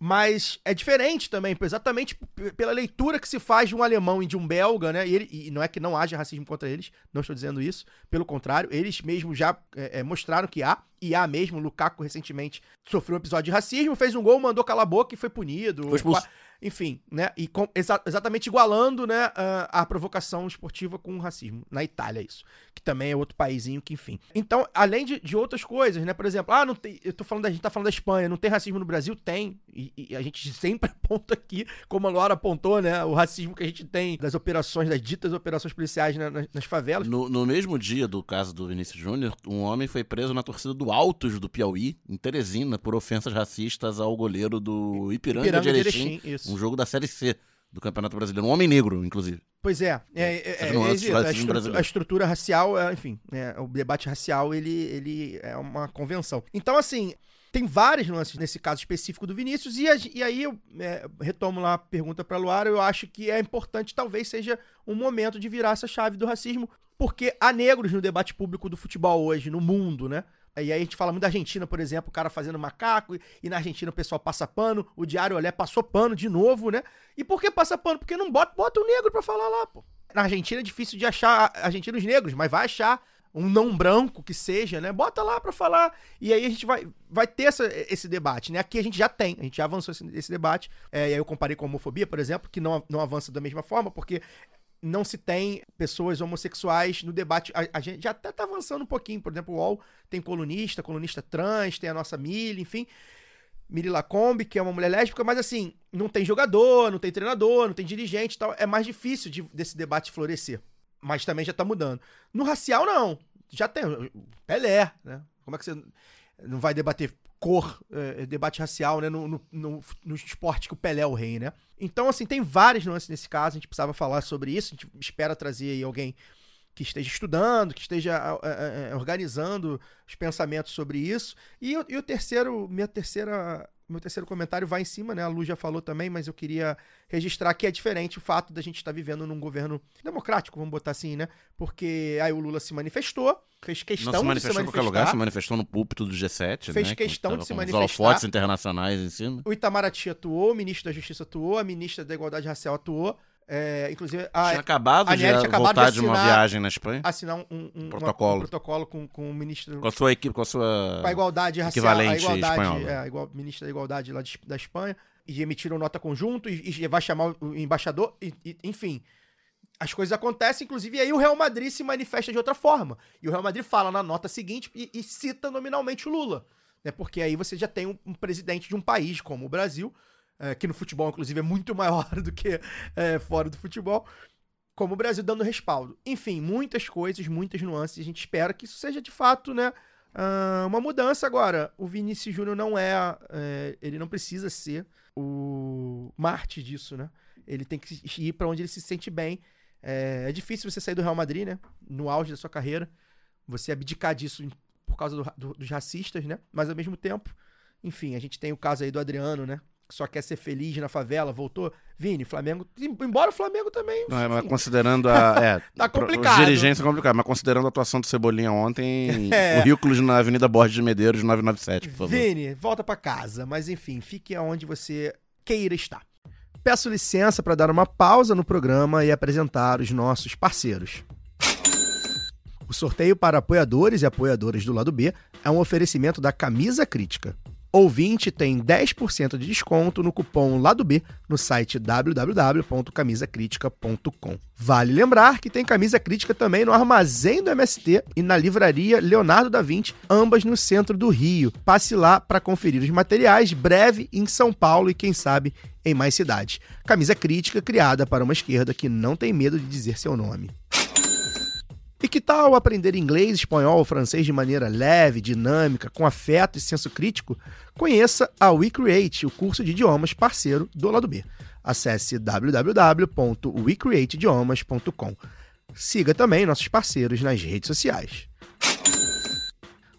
Mas é diferente também, exatamente pela leitura que se faz de um alemão e de um belga, né? E, ele, e não é que não haja racismo contra eles, não estou dizendo isso. Pelo contrário, eles mesmos já é, é, mostraram que há, e há mesmo. Lukaku recentemente sofreu um episódio de racismo, fez um gol, mandou calar a boca e foi punido. Foi expulso. Enfim, né? E com, exa exatamente igualando né, a, a, provocação esportiva com o racismo. Na Itália, isso. Que também é outro paísinho que, enfim. Então, além de, de outras coisas, né? Por exemplo, ah, não tem. Eu tô falando, a gente tá falando da Espanha, não tem racismo no Brasil? Tem. E, e a gente sempre aponta aqui, como a Laura apontou, né? O racismo que a gente tem das operações, das ditas operações policiais né, nas, nas, favelas. No, no mesmo dia do caso do Vinícius Júnior, um homem foi preso na torcida do Altos do Piauí, em Teresina, por ofensas racistas ao goleiro do Ipiranga, Ipiranga de Erechim. De Erechim um jogo da Série C do Campeonato Brasileiro. Um homem negro, inclusive. Pois é, é, é, é, é a, estrutura, a, estrutura racial, é, enfim, é, o debate racial ele, ele é uma convenção. Então, assim, tem várias nuances nesse caso específico do Vinícius, e, e aí eu é, retomo lá a pergunta para Luara, eu acho que é importante, talvez seja um momento de virar essa chave do racismo, porque há negros no debate público do futebol hoje, no mundo, né? E aí a gente fala muito da Argentina, por exemplo, o cara fazendo macaco, e na Argentina o pessoal passa pano, o Diário Olé passou pano de novo, né? E por que passa pano? Porque não bota, bota o negro pra falar lá, pô. Na Argentina é difícil de achar argentinos negros, mas vai achar um não branco que seja, né? Bota lá pra falar. E aí a gente vai, vai ter essa, esse debate, né? Aqui a gente já tem, a gente já avançou esse, esse debate. É, e aí eu comparei com a homofobia, por exemplo, que não, não avança da mesma forma, porque não se tem pessoas homossexuais no debate. A, a gente já até tá avançando um pouquinho. Por exemplo, o UOL tem colunista, colunista trans, tem a nossa Mili, enfim. Mili Lacombe, que é uma mulher lésbica, mas assim, não tem jogador, não tem treinador, não tem dirigente tal. É mais difícil de, desse debate florescer. Mas também já tá mudando. No racial, não. Já tem. Pelé, né? Como é que você não vai debater cor, é, debate racial, né, no, no, no, no, esporte que o Pelé é o rei, né? Então, assim, tem várias nuances nesse caso, a gente precisava falar sobre isso, a gente espera trazer aí alguém que esteja estudando, que esteja é, é, organizando os pensamentos sobre isso. E, e o terceiro, minha terceira meu terceiro comentário vai em cima, né? A Lu já falou também, mas eu queria registrar que é diferente o fato da gente estar vivendo num governo democrático, vamos botar assim, né? Porque aí o Lula se manifestou, fez questão Não se manifestou de se manifestar. em qualquer lugar, se manifestou no púlpito do G7, fez né? questão de se manifestar. Os holofotes internacionais em cima. O Itamaraty atuou, o ministro da Justiça atuou, a ministra da Igualdade Racial atuou. É, inclusive, a, tinha acabado a de acabado voltar de, assinar, de, uma viagem na Espanha. Assinar um, um, um protocolo, uma, um protocolo com, com o ministro. Com a sua equipe, com a sua. Com a igualdade racial. A igualdade. É, igual, ministra da Igualdade lá de, da Espanha. E emitiram nota conjunto e, e vai chamar o embaixador. E, e, enfim, as coisas acontecem, inclusive, e aí o Real Madrid se manifesta de outra forma. E o Real Madrid fala na nota seguinte e, e cita nominalmente o Lula. Né? Porque aí você já tem um, um presidente de um país como o Brasil é, que no futebol, inclusive, é muito maior do que é, fora do futebol, como o Brasil dando respaldo. Enfim, muitas coisas, muitas nuances, a gente espera que isso seja de fato, né? Uh, uma mudança agora. O Vinícius Júnior não é, é, Ele não precisa ser o Marte disso, né? Ele tem que ir para onde ele se sente bem. É, é, difícil você sair do Real Madrid, né? No auge da sua carreira. Você abdicar disso por causa do, do, dos racistas, né? Mas ao mesmo tempo, enfim, a gente tem o caso aí do Adriano, né? Só quer ser feliz na favela, voltou. Vini, Flamengo. Embora o Flamengo também. Não, é, mas considerando a. É, tá complicado. Os dirigentes é complicado, mas considerando a atuação do Cebolinha ontem, é. currículos na Avenida Borges de Medeiros 997, por favor. Vini, volta para casa. Mas enfim, fique aonde você queira estar. Peço licença para dar uma pausa no programa e apresentar os nossos parceiros. O sorteio para apoiadores e apoiadoras do lado B é um oferecimento da Camisa Crítica Ouvinte tem 10% de desconto no cupom Lado B no site www.camisacritica.com. Vale lembrar que tem camisa crítica também no armazém do MST e na livraria Leonardo da Vinci, ambas no centro do Rio. Passe lá para conferir os materiais, breve em São Paulo e quem sabe em mais cidades. Camisa crítica criada para uma esquerda que não tem medo de dizer seu nome. E que tal aprender inglês, espanhol francês de maneira leve, dinâmica, com afeto e senso crítico? Conheça a WeCreate, o curso de idiomas parceiro do lado B. Acesse www.wecreateidiomas.com. Siga também nossos parceiros nas redes sociais.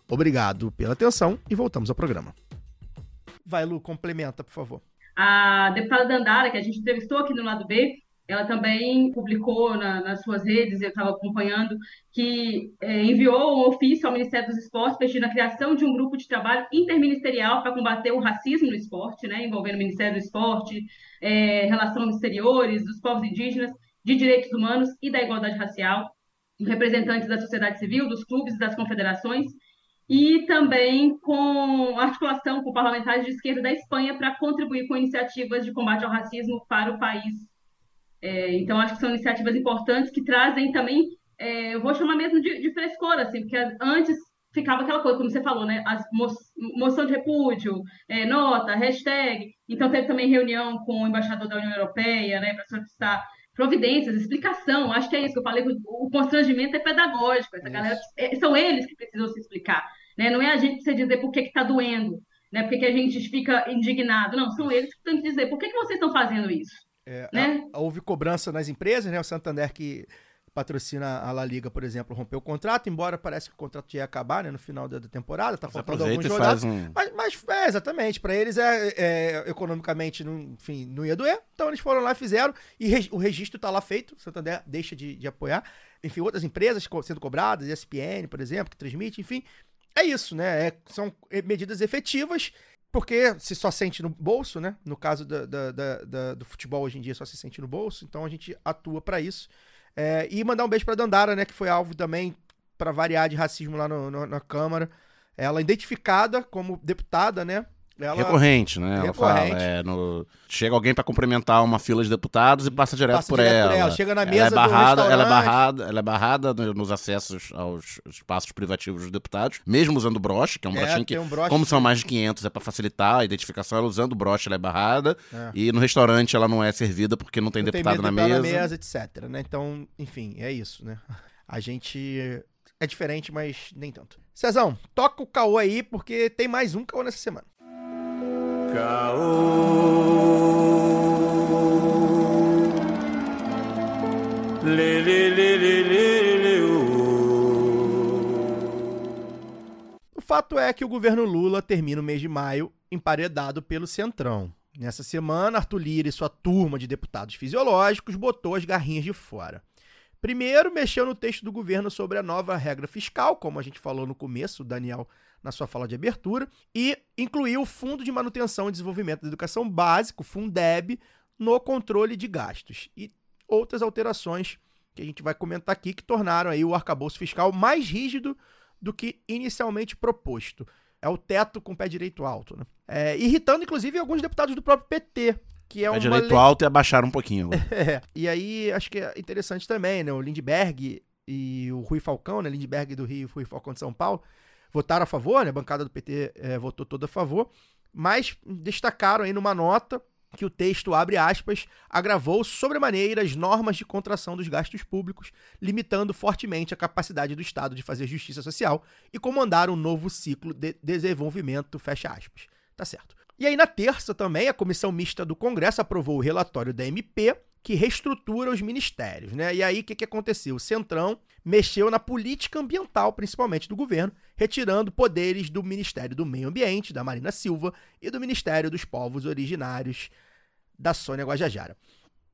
Obrigado pela atenção e voltamos ao programa. Vai, Lu, complementa, por favor. A deputada Dandara, que a gente entrevistou aqui no lado B, ela também publicou na, nas suas redes, eu estava acompanhando, que é, enviou um ofício ao Ministério dos Esportes pedindo a criação de um grupo de trabalho interministerial para combater o racismo no esporte, né, envolvendo o Ministério do Esporte, é, relações exteriores, dos povos indígenas, de direitos humanos e da igualdade racial, representantes da sociedade civil, dos clubes das confederações, e também com articulação com parlamentares de esquerda da Espanha para contribuir com iniciativas de combate ao racismo para o país é, então, acho que são iniciativas importantes que trazem também, é, eu vou chamar mesmo de, de frescor, assim, porque antes ficava aquela coisa, como você falou, né? As mo moção de repúdio, é, nota, hashtag. Então, teve também reunião com o embaixador da União Europeia, né, para solicitar providências, explicação. Acho que é isso que eu falei, o constrangimento é pedagógico. Essa galera, é, são eles que precisam se explicar. Né? Não é a gente precisa dizer por que está doendo, né? porque que a gente fica indignado. Não, são eles que têm que dizer por que, que vocês estão fazendo isso. É, né? a, houve cobrança nas empresas, né? O Santander que patrocina a La Liga, por exemplo, rompeu o contrato, embora parece que o contrato ia acabar né, no final da, da temporada, tá faltando alguns rodadas. Um... Mas, mas é, exatamente, para eles é, é, economicamente, não, enfim, não ia doer, então eles foram lá e fizeram, e re, o registro tá lá feito, o Santander deixa de, de apoiar. Enfim, outras empresas sendo cobradas, ESPN, por exemplo, que transmite, enfim. É isso, né? É, são medidas efetivas porque se só sente no bolso, né? No caso da, da, da, do futebol hoje em dia só se sente no bolso, então a gente atua para isso. É, e mandar um beijo pra Dandara, né? Que foi alvo também, para variar, de racismo lá no, no, na Câmara. Ela identificada como deputada, né? Ela... Recorrente, né? Ela Recorrente. fala, é, no... chega alguém para cumprimentar uma fila de deputados e passa direto, passa por, direto ela. por, ela. Chega na mesa ela é barrada, ela é barrada, ela é barrada nos acessos aos espaços privativos dos deputados, mesmo usando broche, que é um é, brochinho que, um broche como que... são mais de 500, é para facilitar a identificação, ela usando broche, ela é barrada. É. E no restaurante ela não é servida porque não tem não deputado tem na mesa. na mesa, etc, né? Então, enfim, é isso, né? A gente é diferente, mas nem tanto. Cezão, toca o caô aí, porque tem mais um caô nessa semana. O fato é que o governo Lula termina o mês de maio emparedado pelo Centrão. Nessa semana, Arthur Lira e sua turma de deputados fisiológicos botou as garrinhas de fora. Primeiro, mexeu no texto do governo sobre a nova regra fiscal, como a gente falou no começo, o Daniel na sua fala de abertura, e incluiu o Fundo de Manutenção e Desenvolvimento da Educação Básico, Fundeb, no controle de gastos. E outras alterações que a gente vai comentar aqui que tornaram aí o arcabouço fiscal mais rígido do que inicialmente proposto. É o teto com o pé direito alto, né? É, irritando, inclusive, alguns deputados do próprio PT, que é pé uma direito alto e abaixar um pouquinho. é, e aí, acho que é interessante também, né? O Lindbergh e o Rui Falcão, né? Lindbergh do Rio e Rui Falcão de São Paulo, votaram a favor, né? A bancada do PT é, votou toda a favor, mas destacaram aí numa nota que o texto, abre aspas, agravou sobremaneira as normas de contração dos gastos públicos, limitando fortemente a capacidade do Estado de fazer justiça social e comandar um novo ciclo de desenvolvimento, fecha aspas. Tá certo. E aí, na terça também, a Comissão Mista do Congresso aprovou o relatório da MP, que reestrutura os ministérios, né? E aí, o que, que aconteceu? O Centrão mexeu na política ambiental, principalmente do governo, retirando poderes do Ministério do Meio Ambiente, da Marina Silva, e do Ministério dos Povos Originários, da Sônia Guajajara.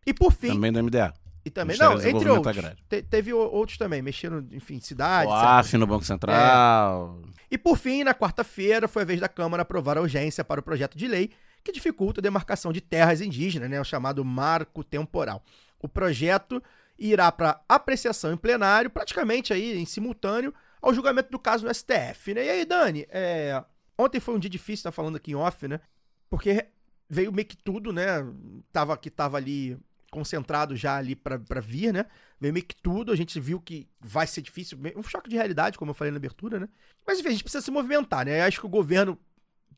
E por fim. Também do MDA. E também, não, entre outros. Te, teve outros também, mexendo, enfim, cidades. O AF no Banco Central. É. E por fim, na quarta-feira, foi a vez da Câmara aprovar a urgência para o projeto de lei que dificulta a demarcação de terras indígenas, né, o chamado marco temporal. O projeto irá para apreciação em plenário, praticamente aí em simultâneo ao julgamento do caso no STF. Né? E aí, Dani, é... Ontem foi um dia difícil, tá falando aqui em off, né? Porque veio meio que tudo, né? Tava que tava ali concentrado já ali pra vir, né? Veio meio que tudo, a gente viu que vai ser difícil, um choque de realidade, como eu falei na abertura, né? Mas enfim, a gente precisa se movimentar, né? Eu acho que o governo,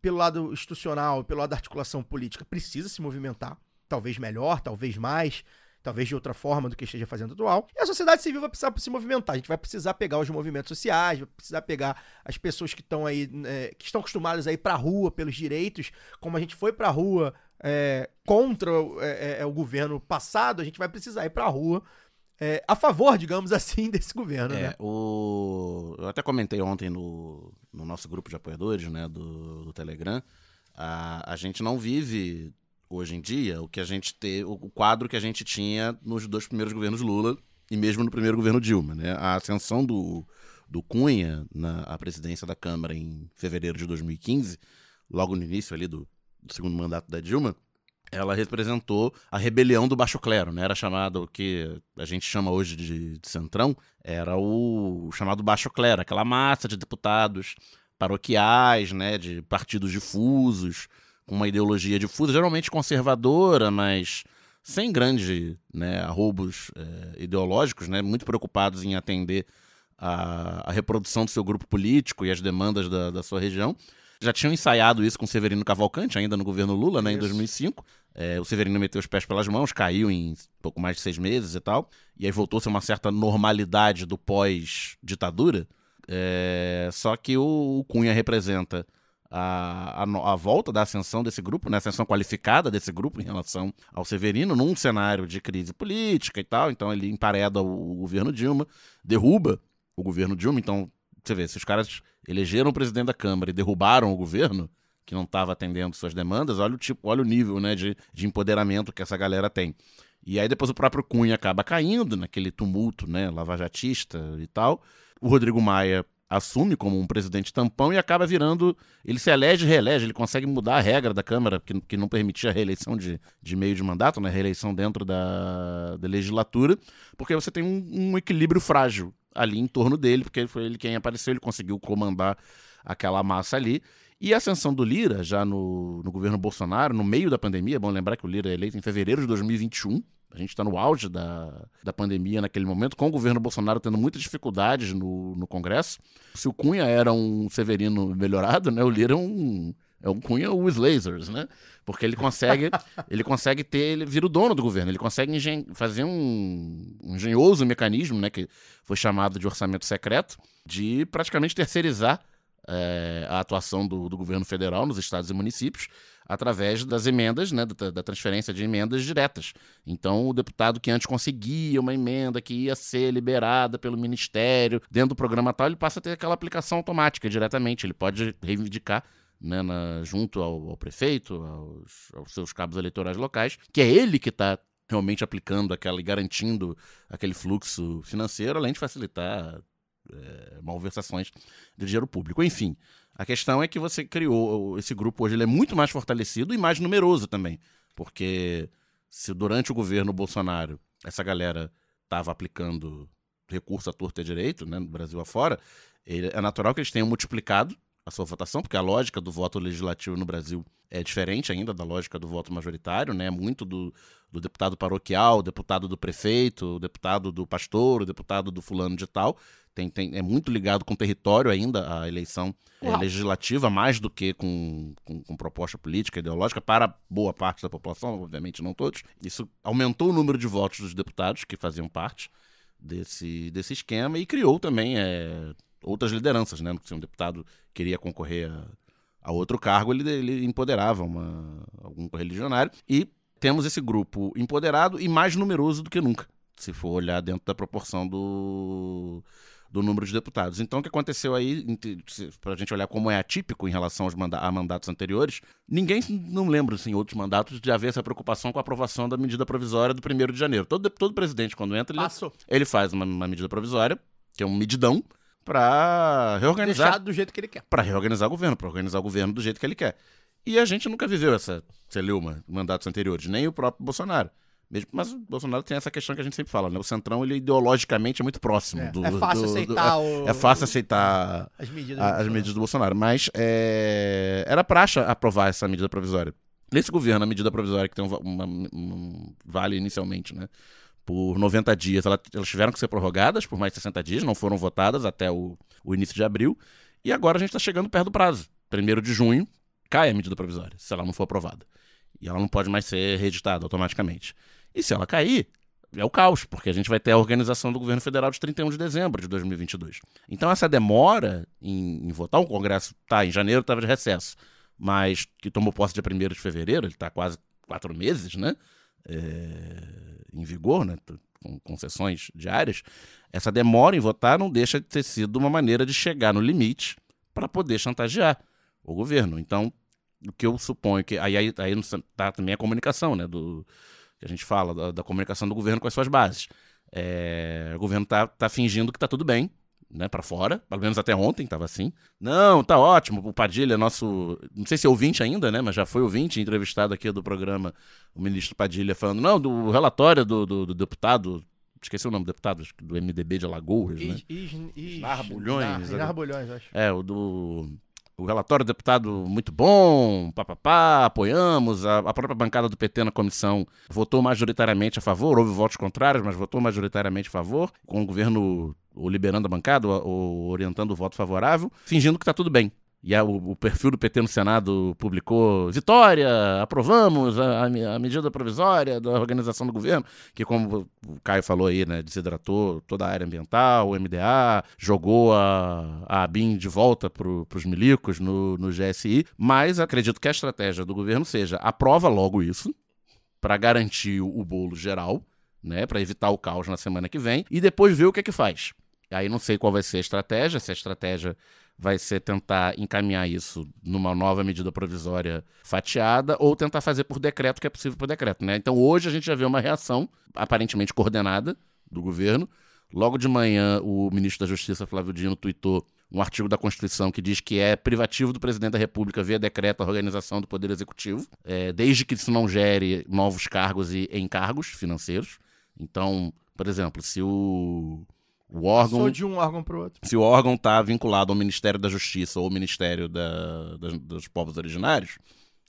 pelo lado institucional, pelo lado da articulação política, precisa se movimentar. Talvez melhor, talvez mais, talvez de outra forma do que esteja fazendo atual. E a sociedade civil vai precisar se movimentar. A gente vai precisar pegar os movimentos sociais, vai precisar pegar as pessoas que estão aí, é, que estão acostumadas a ir pra rua pelos direitos, como a gente foi pra rua é, contra é, é, o governo passado, a gente vai precisar ir pra rua é, a favor, digamos assim, desse governo, É, né? o... Eu até comentei ontem no, no nosso grupo de apoiadores, né, do, do Telegram. A, a gente não vive hoje em dia o que a gente te, o o quadro que a gente tinha nos dois primeiros governos Lula e mesmo no primeiro governo Dilma, né? A ascensão do, do Cunha na à presidência da Câmara em fevereiro de 2015, logo no início ali do, do segundo mandato da Dilma, ela representou a rebelião do baixo clero, né? Era chamado o que a gente chama hoje de, de centrão, era o chamado baixo clero, aquela massa de deputados paroquiais, né, de partidos difusos, com uma ideologia difusa, geralmente conservadora, mas sem grandes né, arrobos eh, ideológicos, né, muito preocupados em atender a, a reprodução do seu grupo político e as demandas da, da sua região. Já tinham ensaiado isso com Severino Cavalcante, ainda no governo Lula, né, em Isso. 2005. É, o Severino meteu os pés pelas mãos, caiu em pouco mais de seis meses e tal. E aí voltou-se a uma certa normalidade do pós-ditadura. É, só que o, o Cunha representa a, a, a volta da ascensão desse grupo, né, a ascensão qualificada desse grupo em relação ao Severino, num cenário de crise política e tal. Então ele empareda o, o governo Dilma, derruba o governo Dilma. Então, você vê, se os caras elegeram o presidente da Câmara e derrubaram o governo, que não estava atendendo suas demandas, olha o tipo, olha o nível né, de, de empoderamento que essa galera tem. E aí depois o próprio Cunha acaba caindo naquele tumulto, né, lavajatista e tal. O Rodrigo Maia assume como um presidente tampão e acaba virando. Ele se elege e reelege, ele consegue mudar a regra da Câmara, que, que não permitia a reeleição de, de meio de mandato, né? Reeleição dentro da, da legislatura, porque você tem um, um equilíbrio frágil ali em torno dele, porque foi ele quem apareceu, ele conseguiu comandar aquela massa ali. E a ascensão do Lira, já no, no governo Bolsonaro, no meio da pandemia, é bom lembrar que o Lira é eleito em fevereiro de 2021. A gente está no auge da, da pandemia naquele momento, com o governo Bolsonaro tendo muitas dificuldades no, no Congresso. Se o Cunha era um Severino melhorado, né, o Lira é um, é um Cunha With Lasers, né? Porque ele consegue, ele consegue ter, ele vira o dono do governo, ele consegue engen- fazer um, um engenhoso mecanismo, né, que foi chamado de orçamento secreto, de praticamente terceirizar é, a atuação do, do governo federal nos estados e municípios através das emendas, né, da, da transferência de emendas diretas. Então, o deputado que antes conseguia uma emenda que ia ser liberada pelo ministério dentro do programa tal, ele passa a ter aquela aplicação automática diretamente. Ele pode reivindicar né, na- junto ao, ao prefeito, aos, aos seus cabos eleitorais locais, que é ele que está realmente aplicando aquela e garantindo aquele fluxo financeiro, além de facilitar é, malversações de dinheiro público. Enfim, a questão é que você criou esse grupo hoje, ele é muito mais fortalecido e mais numeroso também, porque se durante o governo Bolsonaro essa galera estava aplicando recurso à torta e direito, né, no Brasil afora, ele- é natural que eles tenham multiplicado a sua votação, porque a lógica do voto legislativo no Brasil é diferente ainda da lógica do voto majoritário, né? Muito do, do deputado paroquial, deputado do prefeito, deputado do pastor, deputado do fulano de tal. Tem, tem, é muito ligado com o território ainda a eleição Uau. legislativa, mais do que com, com, com proposta política, ideológica, para boa parte da população, obviamente não todos. Isso aumentou o número de votos dos deputados que faziam parte desse, desse esquema e criou também eh, outras lideranças, né? Se um deputado queria concorrer a, a outro cargo, ele, ele empoderava uma, algum correligionário. E temos esse grupo empoderado e mais numeroso do que nunca, se for olhar dentro da proporção do, do número de deputados. Então, o que aconteceu aí, para a gente olhar como é atípico em relação aos manda a mandatos anteriores, ninguém não lembra, assim, em outros mandatos, de haver essa preocupação com a aprovação da medida provisória do 1 de janeiro. Todo, todo presidente, quando entra, ele, Passou. ele faz uma, uma medida provisória, que é um medidão, para reorganizar Deixado do jeito que ele quer. para reorganizar o governo, para organizar o governo do jeito que ele quer. E a gente nunca viveu essa celeuma em mandatos anteriores, nem o próprio Bolsonaro. Mesmo, mas o Bolsonaro tem essa questão que a gente sempre fala, né? O Centrão, ele ideologicamente é muito próximo É, do. é fácil do- do- aceitar é- o- É fácil aceitar As medidas. a- as do- medidas do Bolsonaro. Mas é, era praxe aprovar essa medida provisória. Nesse governo, a medida provisória que tem um, uma- um vale inicialmente, né? Por 90 dias, ela- elas tiveram que ser prorrogadas por mais 60 dias, não foram votadas até o, o início de abril. E agora a gente está chegando perto do prazo. Primeiro de junho, cai a medida provisória, se ela não for aprovada. E ela não pode mais ser reeditada automaticamente. E se ela cair, é o caos, porque a gente vai ter a organização do governo federal de 31 de dezembro de 2022. Então, essa demora em, em votar, o Congresso tá em janeiro, estava de recesso, mas que tomou posse dia 1 de fevereiro, ele está quase quatro meses, né? é, em vigor, né? Com concessões diárias. Essa demora em votar não deixa de ter sido uma maneira de chegar no limite para poder chantagear o governo. Então, o que eu suponho que. Aí, aí, aí tá também a comunicação, né? Do, que a gente fala, da, da comunicação do governo com as suas bases. É, o governo tá, tá fingindo que tá tudo bem, né, para fora, pelo menos até ontem tava assim. Não, tá ótimo, o Padilha é nosso, não sei se é ouvinte ainda, né, mas já foi ouvinte, entrevistado aqui do programa, o ministro Padilha falando, não, do relatório do, do, do deputado, esqueci o nome do deputado, acho que do MDB de Alagoas, né? Is- is- is- Isnar Bulhões, Isnar- né? Isnar acho. É, o do. O relatório do deputado muito bom, papapá, apoiamos. A, a própria bancada do PT na comissão votou majoritariamente a favor, houve votos contrários, mas votou majoritariamente a favor, com o governo ou liberando a bancada ou, ou orientando o voto favorável, fingindo que está tudo bem. E a- o, o perfil do PT no Senado publicou vitória, aprovamos a, a a medida provisória da organização do governo, que como o Caio falou aí, né, desidratou toda a área ambiental, o MDA, jogou a, a ABIN de volta para os milicos no, no GSI, mas acredito que a estratégia do governo seja aprova logo isso, para garantir o, o bolo geral, né, para evitar o caos na semana que vem, e depois ver o que é que faz. Aí não sei qual vai ser a estratégia, se a estratégia vai ser tentar encaminhar isso numa nova medida provisória fatiada ou tentar fazer por decreto, que é possível por decreto, né? Então hoje a gente já vê uma reação aparentemente coordenada do governo. Logo de manhã, o ministro da Justiça, Flávio Dino, tuitou um artigo da Constituição que diz que é privativo do presidente da República via decreto a organização do Poder Executivo, é, desde que isso não gere novos cargos e encargos financeiros. Então, por exemplo, se o, o órgão Sou de um órgão pro outro. se o órgão está vinculado ao Ministério da Justiça ou ao Ministério da- das- dos Povos Originários,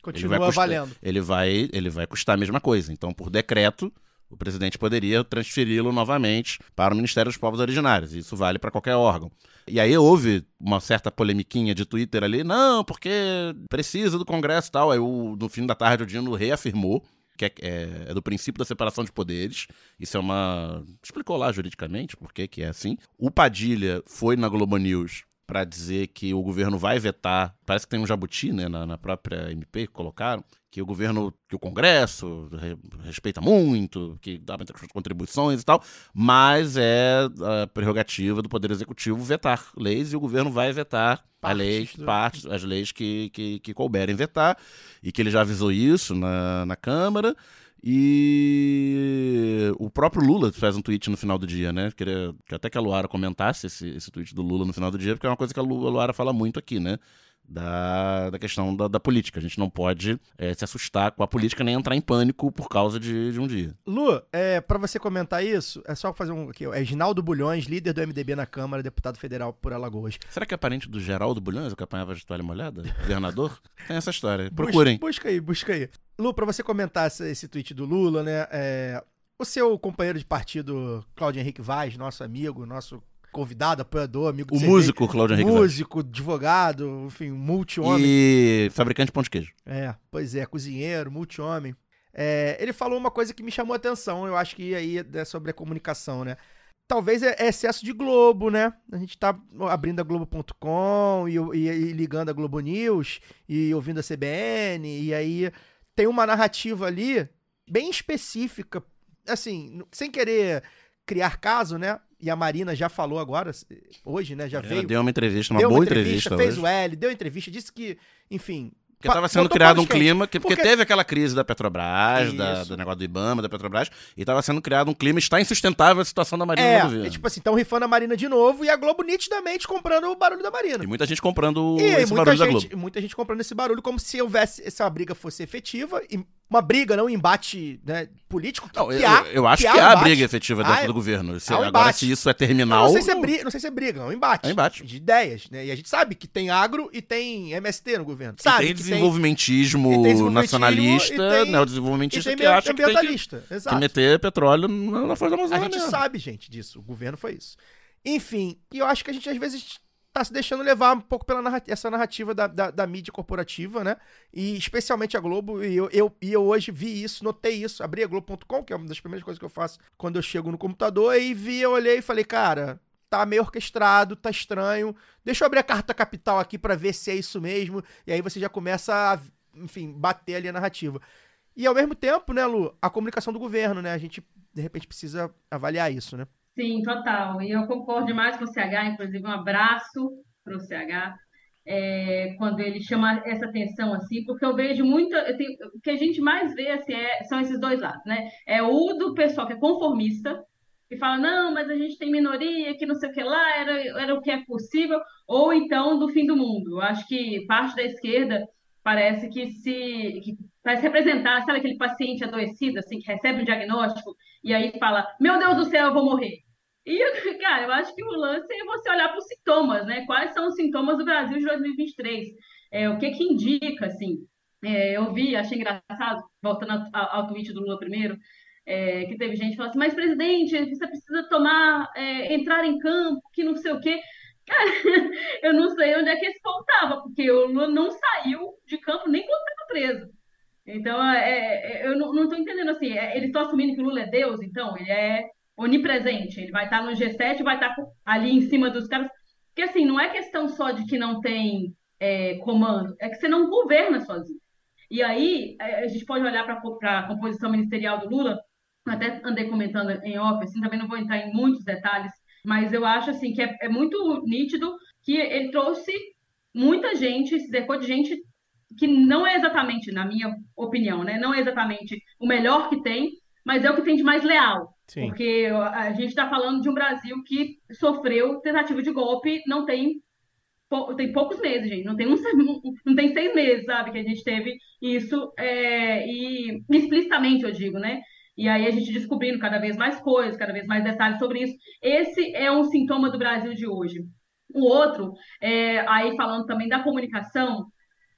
Continua vai custar- valendo. ele vai, ele vai custar a mesma coisa. Então, por decreto, o presidente poderia transferi-lo novamente para o Ministério dos Povos Originários. Isso vale para qualquer órgão. E aí houve uma certa polemiquinha de Twitter ali, não, porque precisa do Congresso e tal. Aí o- no fim da tarde o Dino reafirmou que é, é- é do princípio da separação de poderes. Isso é uma. Explicou lá juridicamente por que é assim. O Padilha foi na Globo News para dizer que o governo vai vetar. Parece que tem um jabuti né, na, na própria MP que colocaram. Que o governo, que o Congresso re- respeita muito, que dá muitas contribuições e tal, mas é a prerrogativa do Poder Executivo vetar leis e o governo vai vetar Partes lei, do- partes, as leis que, que, que couberem vetar, e que ele já avisou isso na, na Câmara. E o próprio Lula fez um tweet no final do dia, né? Queria que até que a Luara comentasse esse, esse tweet do Lula no final do dia, porque é uma coisa que a Luara fala muito aqui, né? Da, da questão da, da política. A gente não pode eh, se assustar com a política nem entrar em pânico por causa de, de um dia. Lu, é, para você comentar isso, é só fazer um aqui. É Ginaldo Bulhões, líder do MDB na Câmara, deputado federal por Alagoas. Será que é parente do Geraldo Bulhões, o que apanhava de toalha molhada? Governador? Tem essa história. Procurem. Busca, busca aí, busca aí. Lu, pra você comentar esse, esse tweet do Lula, né? é, o seu companheiro de partido, Cláudio Henrique Vaz, nosso amigo, nosso convidado, apoiador, amigo O músico Cláudio Henrique músico, advogado, enfim, multi-homem. E fabricante de pão de queijo. É, pois é, cozinheiro, multi-homem. É, ele falou uma coisa que me chamou a atenção, eu acho que aí é sobre a comunicação, né? Talvez é é excesso de Globo, né? A gente tá abrindo a Globo.com e, e- e ligando a Globo News e ouvindo a CBN, e aí tem uma narrativa ali bem específica, assim, sem querer criar caso, né? E a Marina já falou agora, hoje, né? Já Ela veio. deu uma entrevista, uma boa entrevista. fez hoje. o L, deu entrevista, disse que, enfim. Porque estava sendo botou criado um clima, que, porque, Porque- teve aquela crise da Petrobras, da- do negócio do Ibama, da Petrobras, e estava sendo criado um clima, está insustentável a situação da Marina É, no governo. é tipo assim, estão rifando a Marina de novo e a Globo nitidamente comprando o barulho da Marina. E muita gente comprando E esse muita barulho da gente, Globo. muita gente comprando esse barulho como se houvesse essa briga fosse efetiva e uma briga, não um embate né, político. Que, Não, que eu, há, eu acho que, há um há embate. briga efetiva dentro Há- do governo. Se- um agora, se isso é Não, terminal. não sei se é briga, não sei se é briga, é um embate. É um embate. De ideias, né? E a gente sabe que tem agro e tem MST no governo. Sabe que e tem desenvolvimentismo nacionalista, e tem- né, o desenvolvimentista tem que acha que tem que, ambientalista. que Exato. meter petróleo na, Foz da A Amazônia. gente mesmo. sabe, gente, disso. O governo foi isso. Enfim, e eu acho que a gente às vezes tá se deixando levar um pouco pela narrativa, essa narrativa da, da, da mídia corporativa, né? E especialmente a Globo. E eu, eu, e eu hoje vi isso, notei isso. Abri a Globo.com, que é uma das primeiras coisas que eu faço quando eu chego no computador. E vi, eu olhei e falei, cara, tá meio orquestrado, tá estranho. Deixa eu abrir a carta capital aqui pra ver se é isso mesmo. E aí você já começa a, enfim, bater ali a narrativa. E ao mesmo tempo, né, Lu, a comunicação do governo, né? A gente, de repente, precisa avaliar isso, né? Sim, total. E eu concordo demais com o CH, inclusive um abraço para o CH, é, quando ele chama essa atenção assim, porque eu vejo muita. eu tenho- o que a gente mais vê assim, é- são esses dois lados, né? É o do pessoal que é conformista, que fala, não, mas a gente tem minoria, que não sei o que lá, era, era o que é possível, ou então do fim do mundo. Eu acho que parte da esquerda parece que se. Que parece representar, sabe aquele paciente adoecido, assim, que recebe um diagnóstico e aí fala, meu Deus do céu, eu vou morrer. E, cara, eu acho que o lance é você olhar para os sintomas, né? Quais são os sintomas do Brasil de 2023? É, o que que indica, assim? É, eu vi, achei engraçado, voltando ao, ao tweet do Lula primeiro, é, que teve gente falando assim, mas presidente, você precisa tomar, é, entrar em campo, que não sei o quê. Cara, eu não sei onde é que esse povo estava, porque o Lula não saiu de campo nem quando estava preso. Então, é, é, eu não estou entendendo assim, é, eles estão assumindo que o Lula é Deus, então, ele é onipresente, ele vai estar no G7, vai estar com- ali em cima dos caras. Porque assim, não é questão só de que não tem é, comando, é que você não governa sozinho. E aí, é, a gente pode olhar para a composição ministerial do Lula, até andei comentando em off, assim, também não vou entrar em muitos detalhes, mas eu acho assim que é, é muito nítido que ele trouxe muita gente, se cercou de gente que não é exatamente, na minha opinião, né, não é exatamente o melhor que tem, mas é o que tem de mais leal. Sim. Porque a gente está falando de um Brasil que sofreu tentativa de golpe, não tem, tem poucos meses, gente. Não tem, um, não tem seis meses, sabe, que a gente teve isso, é, e explicitamente eu digo, né? E aí a gente descobrindo cada vez mais coisas, cada vez mais detalhes sobre isso. Esse é um sintoma do Brasil de hoje. O outro, é, aí falando também da comunicação,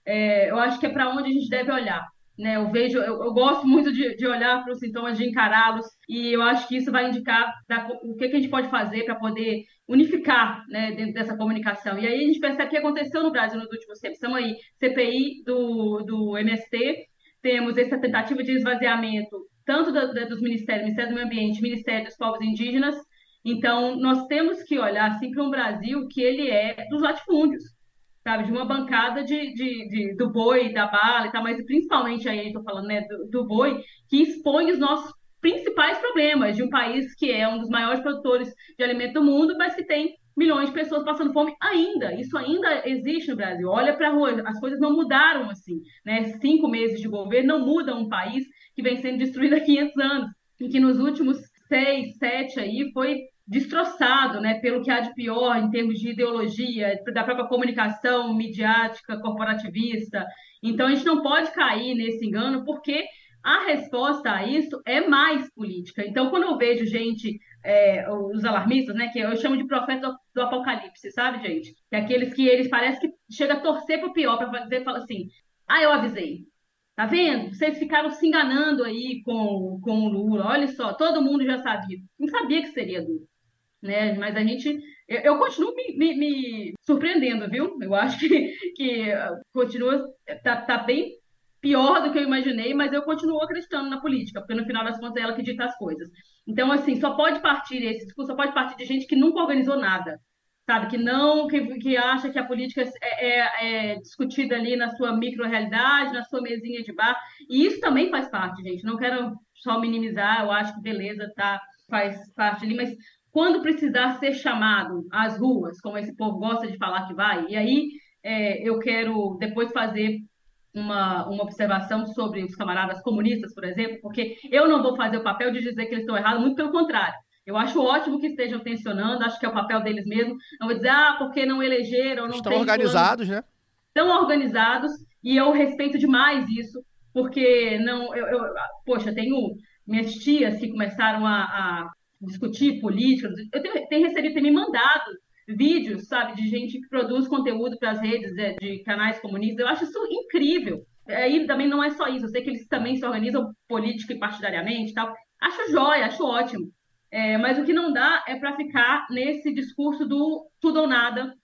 é, eu acho que é para onde a gente deve olhar. Né? Eu vejo, eu, eu gosto muito de, de olhar para os sintomas, de encará-los, e eu acho que isso vai indicar da- o que, que a gente pode fazer para poder unificar né, dentro dessa comunicação. E aí a gente percebe o que aconteceu no Brasil nos últimos tempos. Estamos aí, CPI do, do MST, temos essa tentativa de esvaziamento tanto da- da- dos ministérios, Ministério do Meio Ambiente, Ministério dos Povos Indígenas. Então, nós temos que olhar assim para um Brasil que ele é dos latifúndios sabe, de uma bancada de, de, de- do boi, da bala e tal, mas principalmente aí, estou falando, né, do, do boi, que expõe os nossos principais problemas de um país que é um dos maiores produtores de alimento do mundo, mas que tem milhões de pessoas passando fome ainda. Isso ainda existe no Brasil. Olha para a rua, as coisas não mudaram assim, né? Cinco meses de governo não mudam um país que vem sendo destruído há 500 anos e que nos últimos seis, sete aí foi destroçado, né, pelo que há de pior em termos de ideologia, da própria comunicação midiática, corporativista. Então, a gente não pode cair nesse engano, porque a resposta a isso é mais política. Então, quando eu vejo gente, é, os alarmistas, né, que eu chamo de profeta do, do apocalipse, sabe, gente? Que é aqueles que eles parecem que chega a torcer para o pior, para dizer, fala assim, ah, eu avisei. Tá vendo? Vocês ficaram se enganando aí com, com o Lula. Olha só, todo mundo já sabia. Não sabia que seria duro né? Mas a gente, eu, eu continuo me, me- me surpreendendo, viu? Eu acho que, que continua, tá, tá bem pior do que eu imaginei, mas eu continuo acreditando na política, porque no final das contas é ela que dita as coisas. Então, assim, só pode partir, esse discurso só pode partir de gente que nunca organizou nada, sabe? Que não, que, que acha que a política é, é- é discutida ali na sua micro-realidade, na sua mesinha de bar, e isso também faz parte, gente. Não quero só minimizar, eu acho que beleza, tá, faz parte ali, mas quando precisar ser chamado às ruas, como esse povo gosta de falar que vai, e aí é, eu quero depois fazer uma, uma observação sobre os camaradas comunistas, por exemplo, porque eu não vou fazer o papel de dizer que eles estão errados, muito pelo contrário. Eu acho ótimo que estejam tensionando, acho que é o papel deles mesmo. Não vou dizer, ah, porque não elegeram, não Estão organizados, né? tão organizados e eu respeito demais isso. porque não, eu, eu poxa, tenho minhas tias que começaram a, a discutir política, eu tenho, tenho recebido, tem me mandado vídeos, sabe, de gente que produz conteúdo para as redes de, de, canais comunistas. Eu acho isso incrível. Aí também não é só isso. Eu sei que eles também se organizam política e partidariamente, tal. Acho jóia, acho ótimo. É, mas o que não dá é para ficar nesse discurso do tudo ou nada,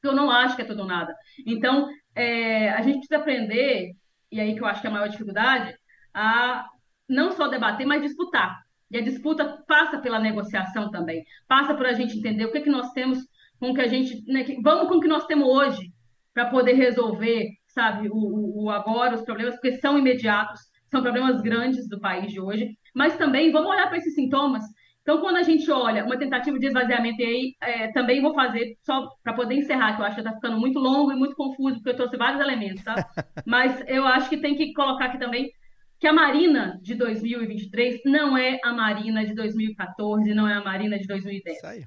que eu não acho que é tudo ou nada. Então, é, a gente precisa aprender, e aí que eu acho que é a maior dificuldade, a não só debater, mas disputar. E a disputa passa pela negociação também, passa por a gente entender o que, é que nós temos com que a gente. Né, que, vamos com o que nós temos hoje para poder resolver, sabe, o, o, agora, os problemas, porque são imediatos, são problemas grandes do país de hoje, mas também vamos olhar para esses sintomas. Então, quando a gente olha uma tentativa de esvaziamento, e aí é, também vou fazer, só para poder encerrar, que eu acho que está ficando muito longo e muito confuso, porque eu trouxe vários elementos, tá? Mas eu acho que tem que colocar aqui também que a Marina de 2023 não é a Marina de 2014, não é a Marina de 2010. Isso aí.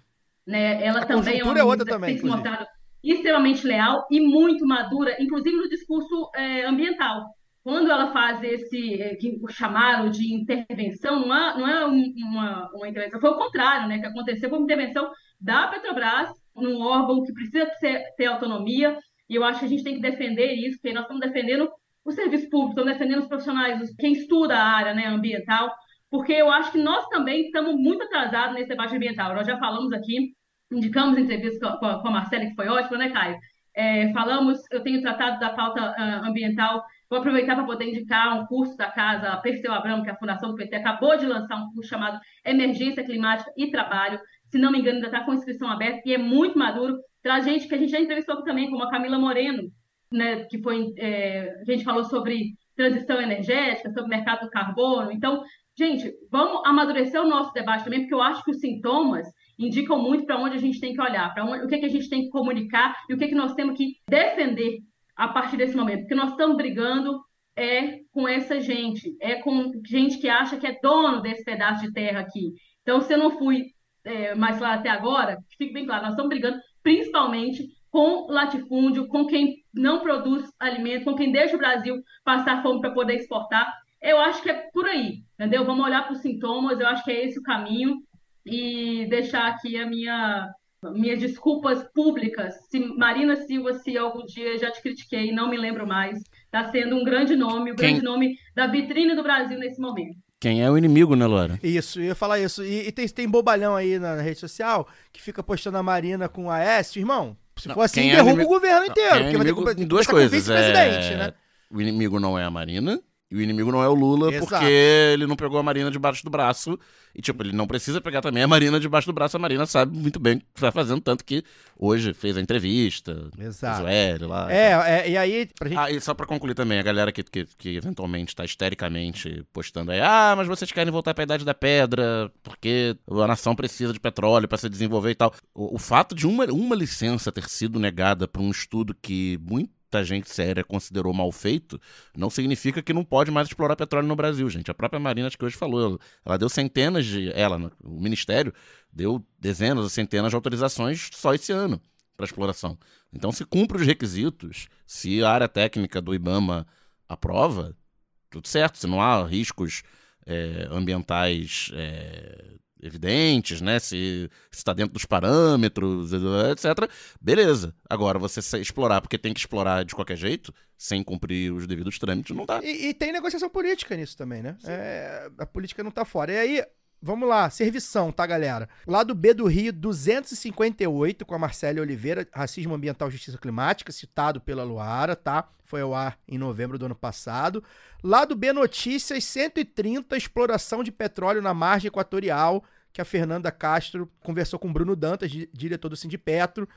Né? Ela a também é uma é outra também, que tem se mostrado extremamente leal e muito madura, inclusive no discurso é, ambiental. Quando ela faz esse é, que chamaram de intervenção, não é, não é uma, uma intervenção, foi o contrário, né? Que aconteceu uma intervenção da Petrobras num órgão que precisa ter, ter autonomia, e eu acho que a gente tem que defender isso, porque nós estamos defendendo o serviço público, estamos defendendo os profissionais, quem estuda a área né, ambiental, porque eu acho que nós também estamos muito atrasados nesse debate ambiental. Nós já falamos aqui, indicamos entrevista com a, com a Marcela, que foi ótima, né, Caio? É, falamos, eu tenho tratado da pauta uh, ambiental, vou aproveitar para poder indicar um curso da casa Perseu Abramo, que é a Fundação do PT acabou de lançar um curso chamado Emergência Climática e Trabalho, se não me engano, ainda está com inscrição aberta e é muito maduro. Traz gente que a gente já entrevistou também, como a Camila Moreno, né, que foi, é, a gente falou sobre transição energética, sobre mercado do carbono. Então, gente, vamos amadurecer o nosso debate também, porque eu acho que os sintomas indicam muito para onde a gente tem que olhar, para o que, que a gente tem que comunicar e o que, que nós temos que defender a partir desse momento. Porque nós estamos brigando é com essa gente, é com gente que acha que é dono desse pedaço de terra aqui. Então, se eu não fui é, mais claro até agora, fique bem claro, nós estamos brigando principalmente com latifúndio, com quem não produz alimento, com quem deixa o Brasil passar fome para poder exportar. Eu acho que é por aí, entendeu? Vamos olhar para os sintomas, eu acho que é esse o caminho e deixar aqui a minha minhas desculpas públicas. Se Marina Silva, se algum dia já te critiquei, não me lembro mais, está sendo um grande nome, o um Quem... grande nome da vitrine do Brasil nesse momento. Quem é o inimigo, né, Laura? Isso, eu ia falar isso. E, e tem, tem bobalhão aí na rede social que fica postando a Marina com a S, irmão. Se não, for assim, derruba é inimigo... o governo inteiro. Não, é inimigo vai ter, em duas coisas. É... Né? O inimigo não é a Marina. E o inimigo não é o Lula, Exato. porque ele não pegou a Marina debaixo do braço. E, tipo, ele não precisa pegar também a Marina debaixo do braço. A Marina sabe muito bem o que está fazendo, tanto que hoje fez a entrevista. Exato. Zoélio lá. É, é, e aí. Pra gente... Ah, e só pra concluir também, a galera que, que, que eventualmente está histericamente postando aí, ah, mas vocês querem voltar pra Idade da Pedra, porque a nação precisa de petróleo para se desenvolver e tal. O, o fato de uma, uma licença ter sido negada para um estudo que muito muita gente séria considerou mal feito, não significa que não pode mais explorar petróleo no Brasil, gente. A própria Marina, acho que hoje falou, ela deu centenas de. Ela, o Ministério, deu dezenas ou centenas de autorizações só esse ano para exploração. Então, se cumpre os requisitos, se a área técnica do IBAMA aprova, tudo certo. Se não há riscos é, ambientais é, evidentes, né? Se está dentro dos parâmetros, etc. Beleza. Agora, você explorar porque tem que explorar de qualquer jeito, sem cumprir os devidos trâmites, não dá. E, e tem negociação política nisso também, né? É, a política não tá fora. E aí, Vamos lá, servição, tá, galera? Lado B do Rio, 258, com a Marcela Oliveira, Racismo Ambiental e Justiça Climática, citado pela Luara, tá? Foi ao ar em novembro do ano passado. Lado B Notícias, 130, exploração de petróleo na margem equatorial, que a Fernanda Castro conversou com Bruno Dantas, diretor do Sindipetro,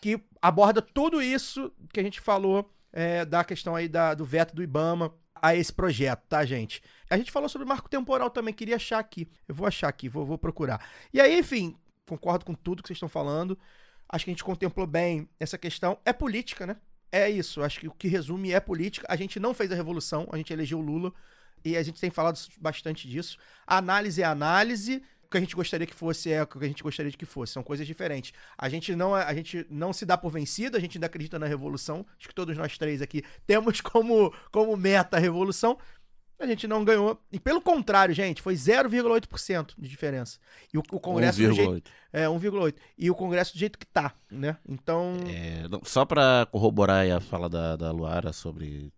que aborda tudo isso que a gente falou é, da questão aí da, do veto do Ibama a esse projeto, tá, gente? A gente falou sobre marco temporal também, queria achar aqui. Eu vou achar aqui, vou, vou procurar. E aí, enfim, concordo com tudo que vocês estão falando. Acho que a gente contemplou bem essa questão. É política, né? É isso. Acho que o que resume é política. A gente não fez a revolução, a gente elegeu o Lula. E a gente tem falado bastante disso. Análise é análise. Que a gente gostaria que fosse é o que a gente gostaria de que fosse. São coisas diferentes. A gente não, a gente não se dá por vencido, a gente ainda acredita na revolução. Acho que todos nós três aqui temos como, como meta a revolução. A gente não ganhou. E pelo contrário, gente, foi 0,8% de diferença. E o, o Congresso do jeito, 1,8. é 1,8. E o Congresso do jeito que tá, né? Então, É, só para corroborar aí a fala da, da Luara sobre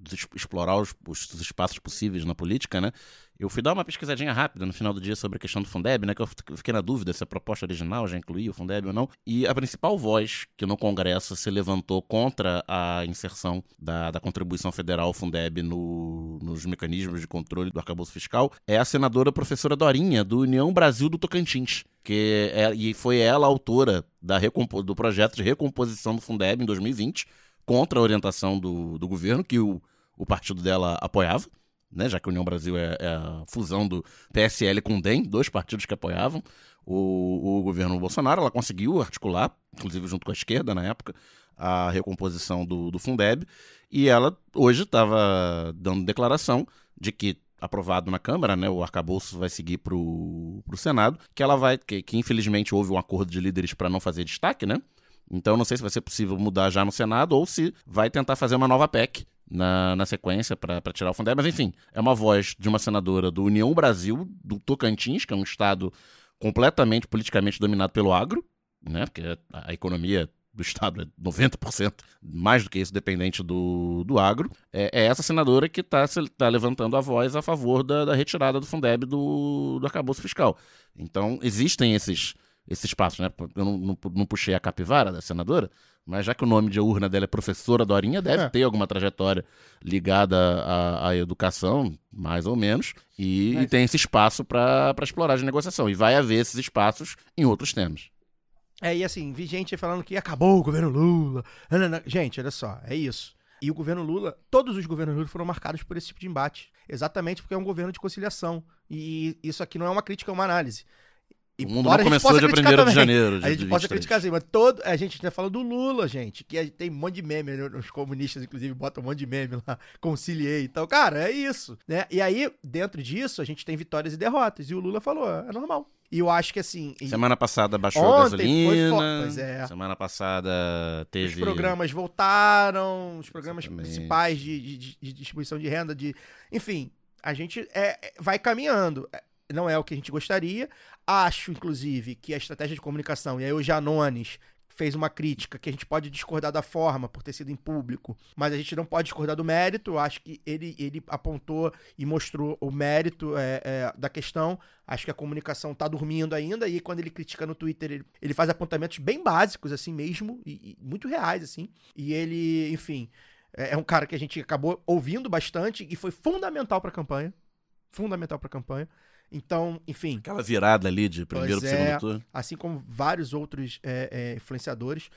de explorar os, os espaços possíveis na política, né? Eu fui dar uma pesquisadinha rápida no final do dia sobre a questão do Fundeb, né? Que eu fi- eu fiquei na dúvida se a proposta original já incluía o Fundeb ou não. E a principal voz que no Congresso se levantou contra a inserção da, da contribuição federal Fundeb no- nos mecanismos de controle do arcabouço fiscal é a senadora professora Dorinha, do União Brasil do Tocantins. Que é, e foi ela autora da do projeto de recomposição do Fundeb em 2020, contra a orientação do, do governo, que o, o partido dela apoiava, né, já que a União Brasil é, é a fusão do PSL com o DEM, dois partidos que apoiavam o, o governo Bolsonaro. Ela conseguiu articular, inclusive junto com a esquerda na época, a recomposição do, do Fundeb. E ela hoje estava dando declaração de que aprovado na Câmara, né, o arcabouço vai seguir para o Senado, que ela vai, que, que infelizmente houve um acordo de líderes para não fazer destaque, né? Então não sei se vai ser possível mudar já no Senado ou se vai tentar fazer uma nova PEC na, na sequência para tirar o Fundeb. Mas enfim, é uma voz de uma senadora do União Brasil, do Tocantins, que é um estado completamente politicamente dominado pelo agro, né? Porque a, a economia do estado é 90%, mais do que isso, dependente do, do agro. É, é essa senadora que está tá levantando a voz a favor da, da retirada do Fundeb do, do arcabouço fiscal. Então, existem esses, esses passos, né? Eu não, não, não puxei a capivara da senadora, mas já que o nome de urna dela é professora Dorinha, deve É. ter alguma trajetória ligada à, à educação, mais ou menos, e, Mas- e tem esse espaço para explorar de negociação. E vai haver esses espaços em outros temas. É, e assim, vi gente falando que acabou o governo Lula. Gente, olha só, é isso. E o governo Lula, todos os governos Lula foram marcados por esse tipo de embate. Exatamente porque é um governo de conciliação. E isso aqui não é uma crítica, é uma análise. E o mundo não começou dia 1 criticar de janeiro de A gente pode 23. criticar assim, mas todo, a gente tá falando do Lula, gente, que tem um monte de meme, né? os comunistas, inclusive, botam um monte de meme lá, conciliei e tal. Cara, é isso, né? E aí, dentro disso, a gente tem vitórias e derrotas. E o Lula falou, é normal. E eu acho que assim. Semana passada baixou a foi gasolina. fo- pois é. Semana passada teve. Os programas voltaram, os programas Exatamente. principais de, de- de distribuição de renda, de. Enfim, a gente é, é- vai caminhando. É, Não é o que a gente gostaria. Acho, inclusive, que a estratégia de comunicação, e aí o Janones fez uma crítica que a gente pode discordar da forma por ter sido em público, mas a gente não pode discordar do mérito. Acho que ele, ele apontou e mostrou o mérito é, é, da questão. Acho que a comunicação tá dormindo ainda, e quando ele critica no Twitter, ele, ele faz apontamentos bem básicos, assim mesmo, e, e muito reais, assim. E ele, enfim, é, é um cara que a gente acabou ouvindo bastante e foi fundamental pra campanha. Fundamental pra campanha. Então, enfim, Aquela virada ali de primeiro Pois pro segundo é. turno. assim como vários outros é, é, influenciadores.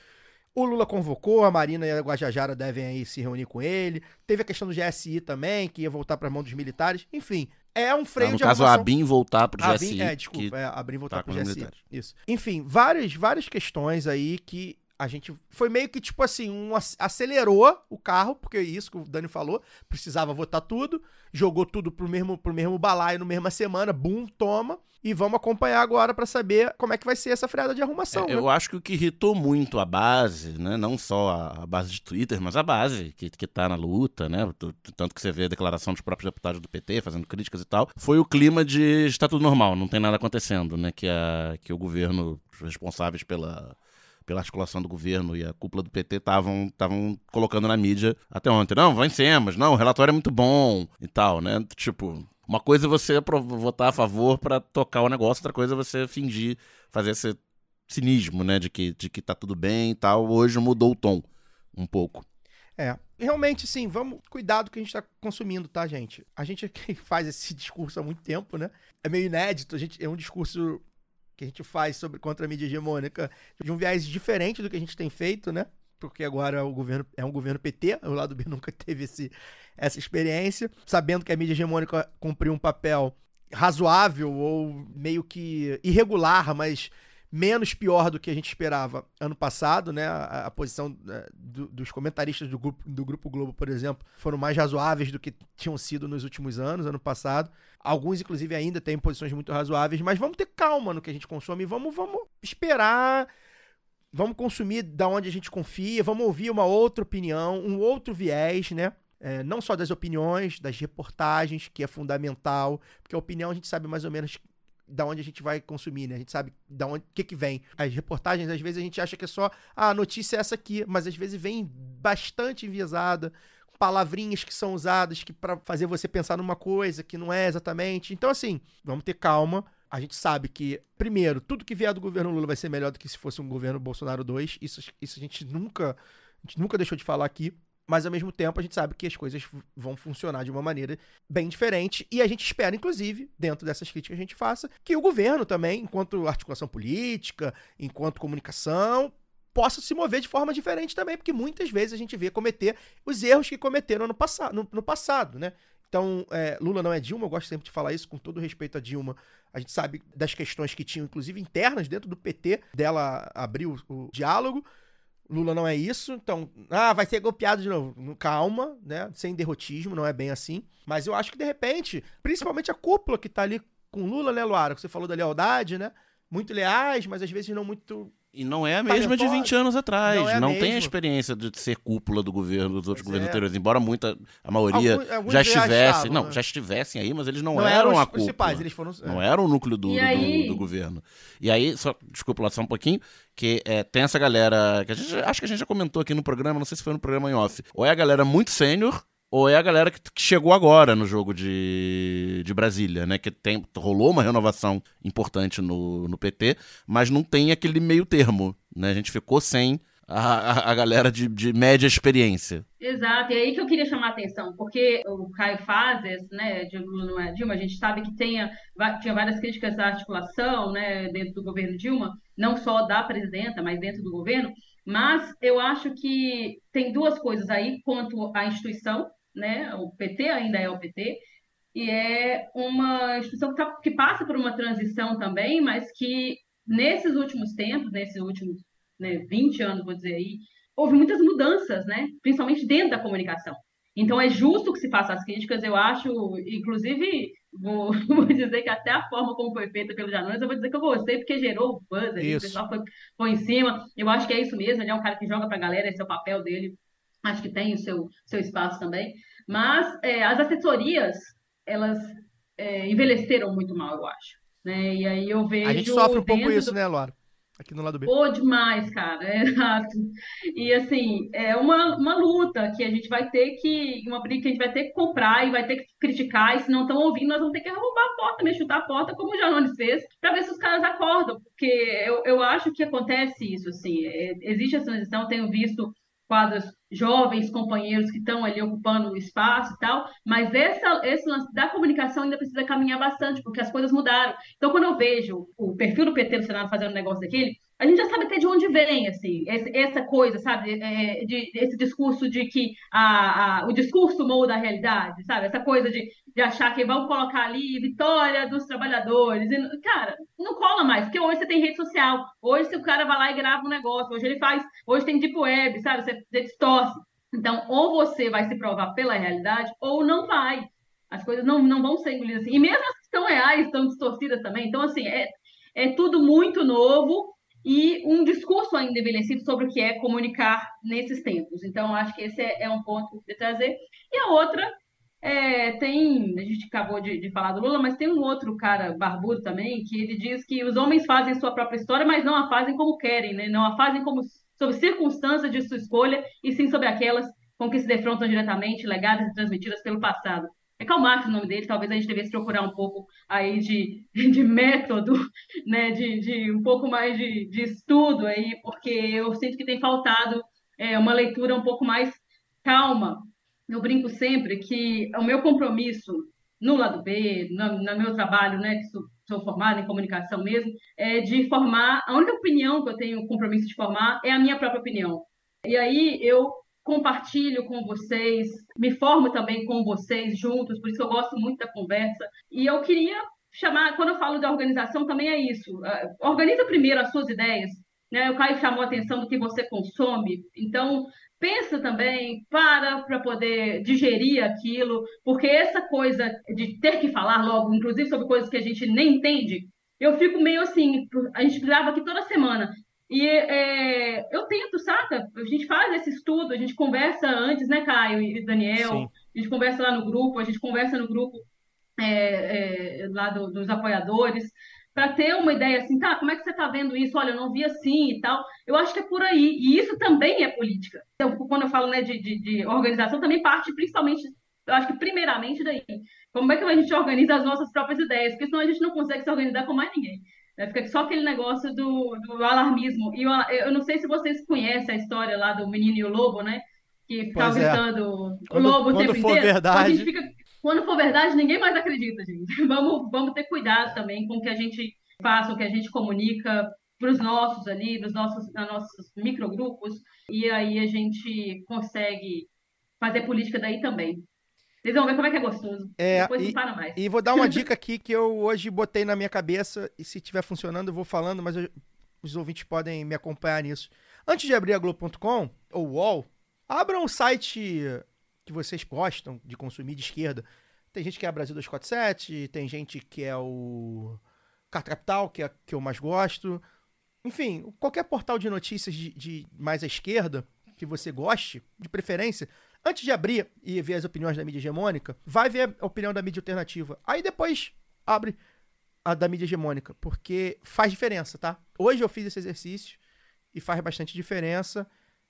O Lula convocou, a Marina e a Guajajara devem aí se reunir com ele. Teve a questão do GSI também, que ia voltar para mão dos militares. Enfim, é um freio Ah, no de caso, a. ABIN voltar pro A GSI. Vin- é, desculpa, que é, abrir e voltar tá com os GSI. Isso. Enfim, várias, várias questões aí que a gente foi meio que tipo assim, um ac- acelerou o carro, porque é isso que o Dani falou, precisava votar tudo, jogou tudo pro mesmo pro mesmo balaio no mesma semana, bum, toma, e vamos acompanhar agora pra saber como é que vai ser essa freada de arrumação, É, né? eu acho que o que irritou muito a base, né? Não só a, base de Twitter, mas a base que, que tá na luta, né? Tanto que você vê a declaração dos próprios deputados do PT fazendo críticas e tal. Foi o clima de está tudo normal, não tem nada acontecendo, né? Que, a, que o governo, os responsáveis pela, pela articulação do governo e a cúpula do PT estavam colocando na mídia até ontem. Não, vencemos, não, o relatório é muito bom e tal, né? Tipo, uma coisa é você votar a favor pra tocar o negócio, outra coisa é você fingir, fazer esse cinismo, né, de que, de que tá tudo bem e tal. Hoje mudou o tom um pouco. É, realmente, sim, vamos cuidar do que a gente tá consumindo, tá, gente? A gente aqui faz esse discurso há muito tempo, né? É meio inédito, a gente, é um discurso que a gente faz sobre contra a mídia hegemônica de um viés diferente do que a gente tem feito, né? Porque agora o governo é um governo PT, o lado B nunca teve esse, essa experiência, sabendo que a mídia hegemônica cumpriu um papel razoável ou meio que irregular, mas menos pior do que a gente esperava ano passado, né? A, a posição é, do, dos comentaristas do grupo, do grupo Globo, por exemplo, foram mais razoáveis do que tinham sido nos últimos anos, ano passado. Alguns, inclusive, ainda têm posições muito razoáveis, mas vamos ter calma no que a gente consome, vamos, vamos esperar, vamos consumir da onde a gente confia, vamos ouvir uma outra opinião, um outro viés, né? É, não só das opiniões, das reportagens, que é fundamental, porque a opinião a gente sabe mais ou menos da onde a gente vai consumir, né? A gente sabe da onde que que vem. As reportagens, às vezes a gente acha que é só ah, a notícia é essa aqui, mas às vezes vem bastante enviesada, palavrinhas que são usadas que para fazer você pensar numa coisa que não é exatamente. Então assim, vamos ter calma. A gente sabe que, primeiro, tudo que vier do governo Lula vai ser melhor do que se fosse um governo Bolsonaro 2. Isso, isso a gente nunca a gente nunca deixou de falar aqui mas ao mesmo tempo a gente sabe que as coisas vão funcionar de uma maneira bem diferente e a gente espera, inclusive, dentro dessas críticas que a gente faça, que o governo também, enquanto articulação política, enquanto comunicação, possa se mover de forma diferente também, porque muitas vezes a gente vê cometer os erros que cometeram no, passa no, no passado, né? Então, é, Lula não é Dilma, eu gosto sempre de falar isso com todo respeito a Dilma. A gente sabe das questões que tinham, inclusive internas dentro do PT, dela abrir o, o diálogo, Lula não é isso, então, ah, vai ser golpeado de novo. Calma, né? Sem derrotismo, não é bem assim. Mas eu acho que, de repente, principalmente a cúpula que tá ali com Lula, né, Luara? Que você falou da lealdade, né? Muito leais, mas às vezes não muito e não é a mesma de 20 anos atrás. Não, é não tem a experiência de ser cúpula do governo, dos outros pois governos é. anteriores, embora muita, a maioria Algum, já estivesse. não, né? já estivessem aí, mas eles não, não eram, eram a cúpula. Principais, eles foram, é. Não eram o núcleo do, do, do, governo. E aí, só, desculpa lá só um pouquinho, que é, tem essa galera. que a gente Acho que a gente já comentou aqui no programa, não sei se foi no programa em off. Ou é a galera muito sênior, ou é a galera que, que, chegou agora no jogo de, de Brasília, né? Que tem, rolou uma renovação importante no, no PT, mas não tem aquele meio termo, né? A gente ficou sem a, a, galera de, de, média experiência. Exato, e aí que eu queria chamar a atenção, porque o Caio Fazes, né, não é Dilma, a gente sabe que tenha, tinha várias críticas à articulação, né, dentro do governo Dilma, não só da presidenta, mas dentro do governo, mas eu acho que tem duas coisas aí quanto à instituição, né? O PT ainda é o PT, e é uma instituição que, tá, que passa por uma transição também, mas que nesses últimos tempos, nesses últimos né, 20 anos, vou dizer aí, houve muitas mudanças, né? principalmente dentro da comunicação. Então é justo que se faça as críticas, eu acho, inclusive, vou, vou, dizer que até a forma como foi feita pelo Janones, eu vou dizer que eu gostei, porque gerou o buzz, o pessoal foi, foi em cima. Eu acho que é isso mesmo, ele é um cara que joga pra galera, esse é o papel dele acho que tem o seu, seu espaço também. Mas é, as assessorias, elas é, envelheceram muito mal, eu acho. Né? E aí eu vejo. A gente sofre um pouco isso, do... né, Laura? Aqui no lado B. Pô, demais, cara, é, exato. E assim, é uma, uma luta que a gente vai ter que. Uma briga que a gente vai ter que comprar e vai ter que criticar, e se não estão ouvindo, nós vamos ter que roubar a porta, me chutar a porta, como o Janones fez, para ver se os caras acordam. Porque eu, eu acho que acontece isso, assim. É, existe essa transição, tenho visto quadros jovens companheiros que estão ali ocupando o espaço e tal, mas essa, esse lance da comunicação ainda precisa caminhar bastante, porque as coisas mudaram. Então, quando eu vejo o perfil do PT no Senado fazendo um negócio daquele, a gente já sabe até de onde vem, assim, essa coisa, sabe, é, de, esse discurso de que a, a, o discurso molda a realidade, sabe, essa coisa de, de achar que vão colocar ali vitória dos trabalhadores, e, cara, não cola mais, porque hoje você tem rede social, hoje se o cara vai lá e grava um negócio, hoje ele faz, hoje tem deep web, sabe, você, você distorce. Então, ou você vai se provar pela realidade, ou não vai. As coisas não, não vão ser engolidas assim. E mesmo as que estão reais, estão distorcidas também. Então, assim, é, é tudo muito novo, e um discurso ainda envelhecido sobre o que é comunicar nesses tempos. Então, acho que esse é, é um ponto de trazer. E a outra é, tem, a gente acabou de, de, falar do Lula, mas tem um outro cara barbudo também, que ele diz que os homens fazem sua própria história, mas não a fazem como querem, né? não a fazem como sob circunstâncias de sua escolha, e sim sobre aquelas com que se defrontam diretamente, legadas e transmitidas pelo passado é Karl Marx o nome dele, talvez a gente devesse procurar um pouco aí de, de método, né, de, de um pouco mais de, de estudo aí, porque eu sinto que tem faltado é, uma leitura um pouco mais calma. Eu brinco sempre que o meu compromisso no lado B, no, no meu trabalho, né, que sou, formada em comunicação mesmo, é de formar, a única opinião que eu tenho compromisso de formar é a minha própria opinião. E aí eu compartilho com vocês, me formo também com vocês juntos, por isso eu gosto muito da conversa. E eu queria chamar, quando eu falo de organização, também é isso. Uh, organiza primeiro as suas ideias. Né? O Caio chamou a atenção do que você consome. Então, pensa também, para para poder digerir aquilo, porque essa coisa de ter que falar logo, inclusive sobre coisas que a gente nem entende, eu fico meio assim, a gente grava aqui toda semana. E é, eu tento, saca? A gente faz esse estudo, a gente conversa antes, né, Caio e Daniel? Sim. A gente conversa lá no grupo, a gente conversa no grupo é, é, lá do, dos apoiadores, para ter uma ideia assim, tá, como é que você está vendo isso? Olha, eu não vi assim e tal. Eu acho que é por aí. E isso também é política. Então, quando eu falo né, de, de, de organização, também parte principalmente, eu acho que primeiramente daí. Como é que a gente organiza as nossas próprias ideias? Porque senão a gente não consegue se organizar com mais ninguém. Né? Fica só aquele negócio do, do alarmismo. E eu, eu, não sei se vocês conhecem a história lá do menino e o lobo, né? Que ficava é. gritando o lobo o tempo for inteiro. Verdade. A gente fica quando for verdade, ninguém mais acredita, gente. Vamos, vamos ter cuidado também com o que a gente faz, o que a gente comunica para os nossos ali, nos nossos, nos nossos microgrupos, e aí a gente consegue fazer política daí também. Vocês vão ver como é que é gostoso. É, Depois e, não para mais. E vou dar uma dica aqui que eu hoje botei na minha cabeça, e se estiver funcionando eu vou falando, mas eu, os ouvintes podem me acompanhar nisso. Antes de abrir a Globo.com, ou UOL, abram um site que vocês gostam de consumir de esquerda. Tem gente que é a Brasil 247, tem gente que é o Carta Capital, que é que eu mais gosto. Enfim, qualquer portal de notícias de, de mais à esquerda que você goste, de preferência, antes de abrir e ver as opiniões da mídia hegemônica, vai ver a opinião da mídia alternativa. Aí depois abre a da mídia hegemônica, porque faz diferença, tá? Hoje eu fiz esse exercício e faz bastante diferença.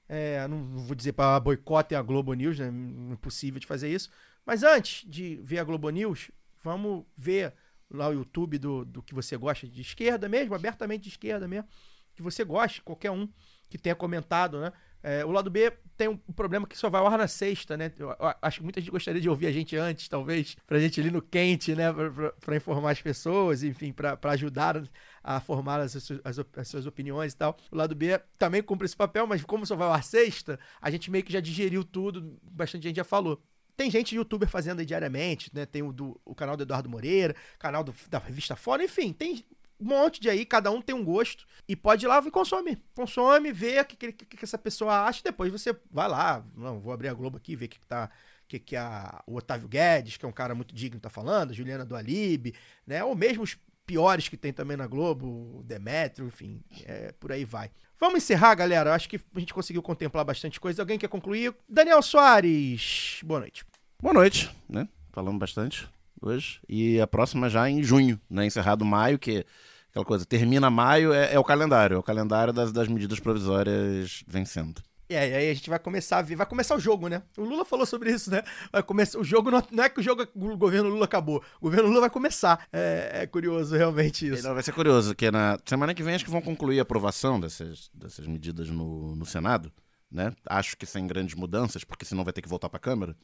É, não, vou dizer para boicote a Globo News, né? impossível de fazer isso. Mas antes de ver a Globo News, vamos ver lá o YouTube do, do que você gosta de esquerda mesmo, abertamente de esquerda mesmo, que você goste, qualquer um que tenha comentado, né? É, o lado B tem um problema que só vai ar na sexta, né? Eu, eu acho que muita gente gostaria de ouvir a gente antes, talvez, pra gente ir no quente, né? Pra, pra, pra informar as pessoas, enfim, pra, pra ajudar a formar as, as, as, suas opiniões e tal. O lado B também cumpre esse papel, mas como só vai ar sexta, a gente meio que já digeriu tudo, bastante gente já falou. Tem gente youtuber fazendo aí diariamente, né? Tem o, do, o canal do Eduardo Moreira, canal do, da revista Fora, enfim, tem um monte de aí, cada um tem um gosto. E pode ir lá e consome. Consome, vê o que, que, que, essa pessoa acha, depois você vai lá. Não, vou abrir a Globo aqui, ver o que, que tá. Que, que a, o Otávio Guedes, que é um cara muito digno, tá falando, a Juliana do Alib, né? Ou mesmo os piores que tem também na Globo, Demetrio, enfim, é, por aí vai. Vamos encerrar, galera. Acho que a gente conseguiu contemplar bastante coisa. Alguém quer concluir? Daniel Soares, boa noite. Boa noite, né? Falamos bastante hoje. E a próxima já em junho, né? Encerrado maio, que aquela coisa, termina maio, é, é o calendário, é o calendário das, das medidas provisórias vencendo. É, e aí a gente vai começar a ver, vai começar o jogo, né? O Lula falou sobre isso, né? Vai começar, o jogo não, não é que o jogo, o governo Lula acabou, o governo Lula vai começar. É, é curioso realmente isso. Não, vai ser curioso, que na semana que vem acho que vão concluir a aprovação dessas, dessas medidas no, no Senado, né? Acho que sem grandes mudanças, porque senão vai ter que voltar para a Câmara.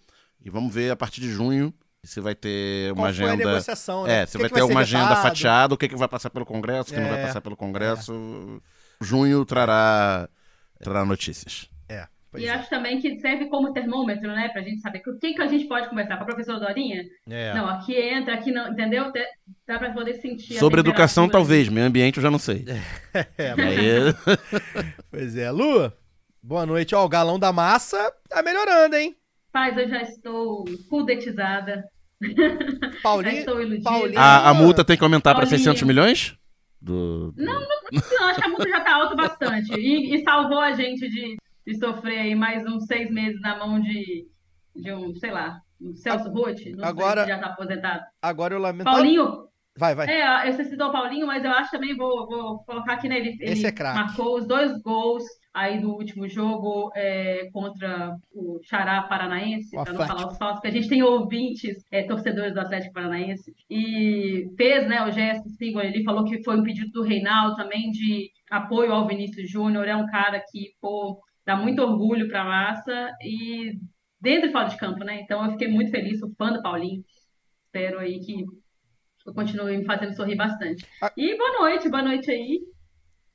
E vamos ver a partir de junho você vai ter uma Qual agenda. Foi a negociação, né? É, você vai ter vai uma agenda fatiada, o que, que vai passar pelo Congresso, o que é, não vai é, passar pelo Congresso. É. Junho trará, trará notícias. É. e é. acho também que serve como termômetro, né? Pra gente saber o que, que a gente pode conversar com a professora Dorinha. É. Não, aqui entra, aqui não, entendeu? Dá pra poder sentir. Sobre educação, talvez. Meio ambiente eu já não sei. É, mas... pois é, Lu, boa noite. Ó, o galão da massa tá melhorando, hein? Paz, eu já estou cudetizada. Paulinho, Paulinho. A, a, multa tem que aumentar para 600 milhões? Do, do... Não, não, não, acho que a multa já está alta bastante. E, e, salvou a gente de, de sofrer aí mais uns seis meses na mão de, de um, sei lá, um Celso Rotti. Não agora, sei se já está aposentado. Agora eu lamento. Paulinho, Vai, vai. É, você citou o Paulinho, mas eu acho também, vou, vou colocar aqui, né? Ele, ele é marcou os dois gols aí do último jogo é, contra o Xará Paranaense, para não falar os falsos, que a gente tem ouvintes, é, torcedores do Atlético Paranaense, e fez né, o gesto símbolo, ele falou que foi um pedido do Reinaldo também de apoio ao Vinícius Júnior, é um cara que, pô, dá muito orgulho para a massa, e dentro e fora de campo, né? Então eu fiquei muito feliz, sou fã do Paulinho, espero aí que continue me fazendo sorrir bastante. Ah. E boa noite, boa noite aí.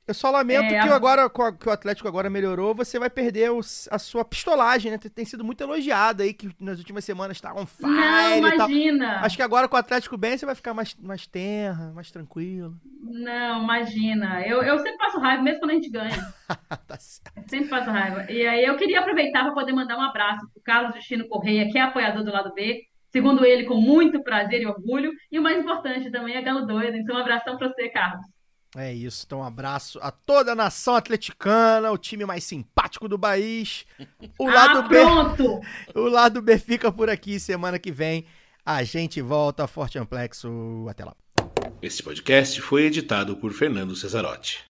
Eu só lamento É, que, agora, que o Atlético agora melhorou, você vai perder os- a sua pistolagem, né? Tem, sido muito elogiado aí, que nas últimas semanas tá on fire Não, imagina. Acho que agora com o Atlético bem, você vai ficar mais, mais terra, mais tranquilo. Não, imagina. Eu, eu sempre passo raiva, mesmo quando a gente ganha. tá certo. Eu sempre passo raiva. E aí eu queria aproveitar para poder mandar um abraço pro Carlos Justino Correia, que é apoiador do lado B. Segundo ele, com muito prazer e orgulho. E o mais importante também é Galo Doido. Então, um abração para você, Carlos. É isso, então um abraço a toda a nação atleticana, o time mais simpático do país. O lado ah, B, pronto! o lado B fica por aqui semana que vem. A gente volta, Forte Amplexo, até lá. Este podcast foi editado por Fernando Cesarotti.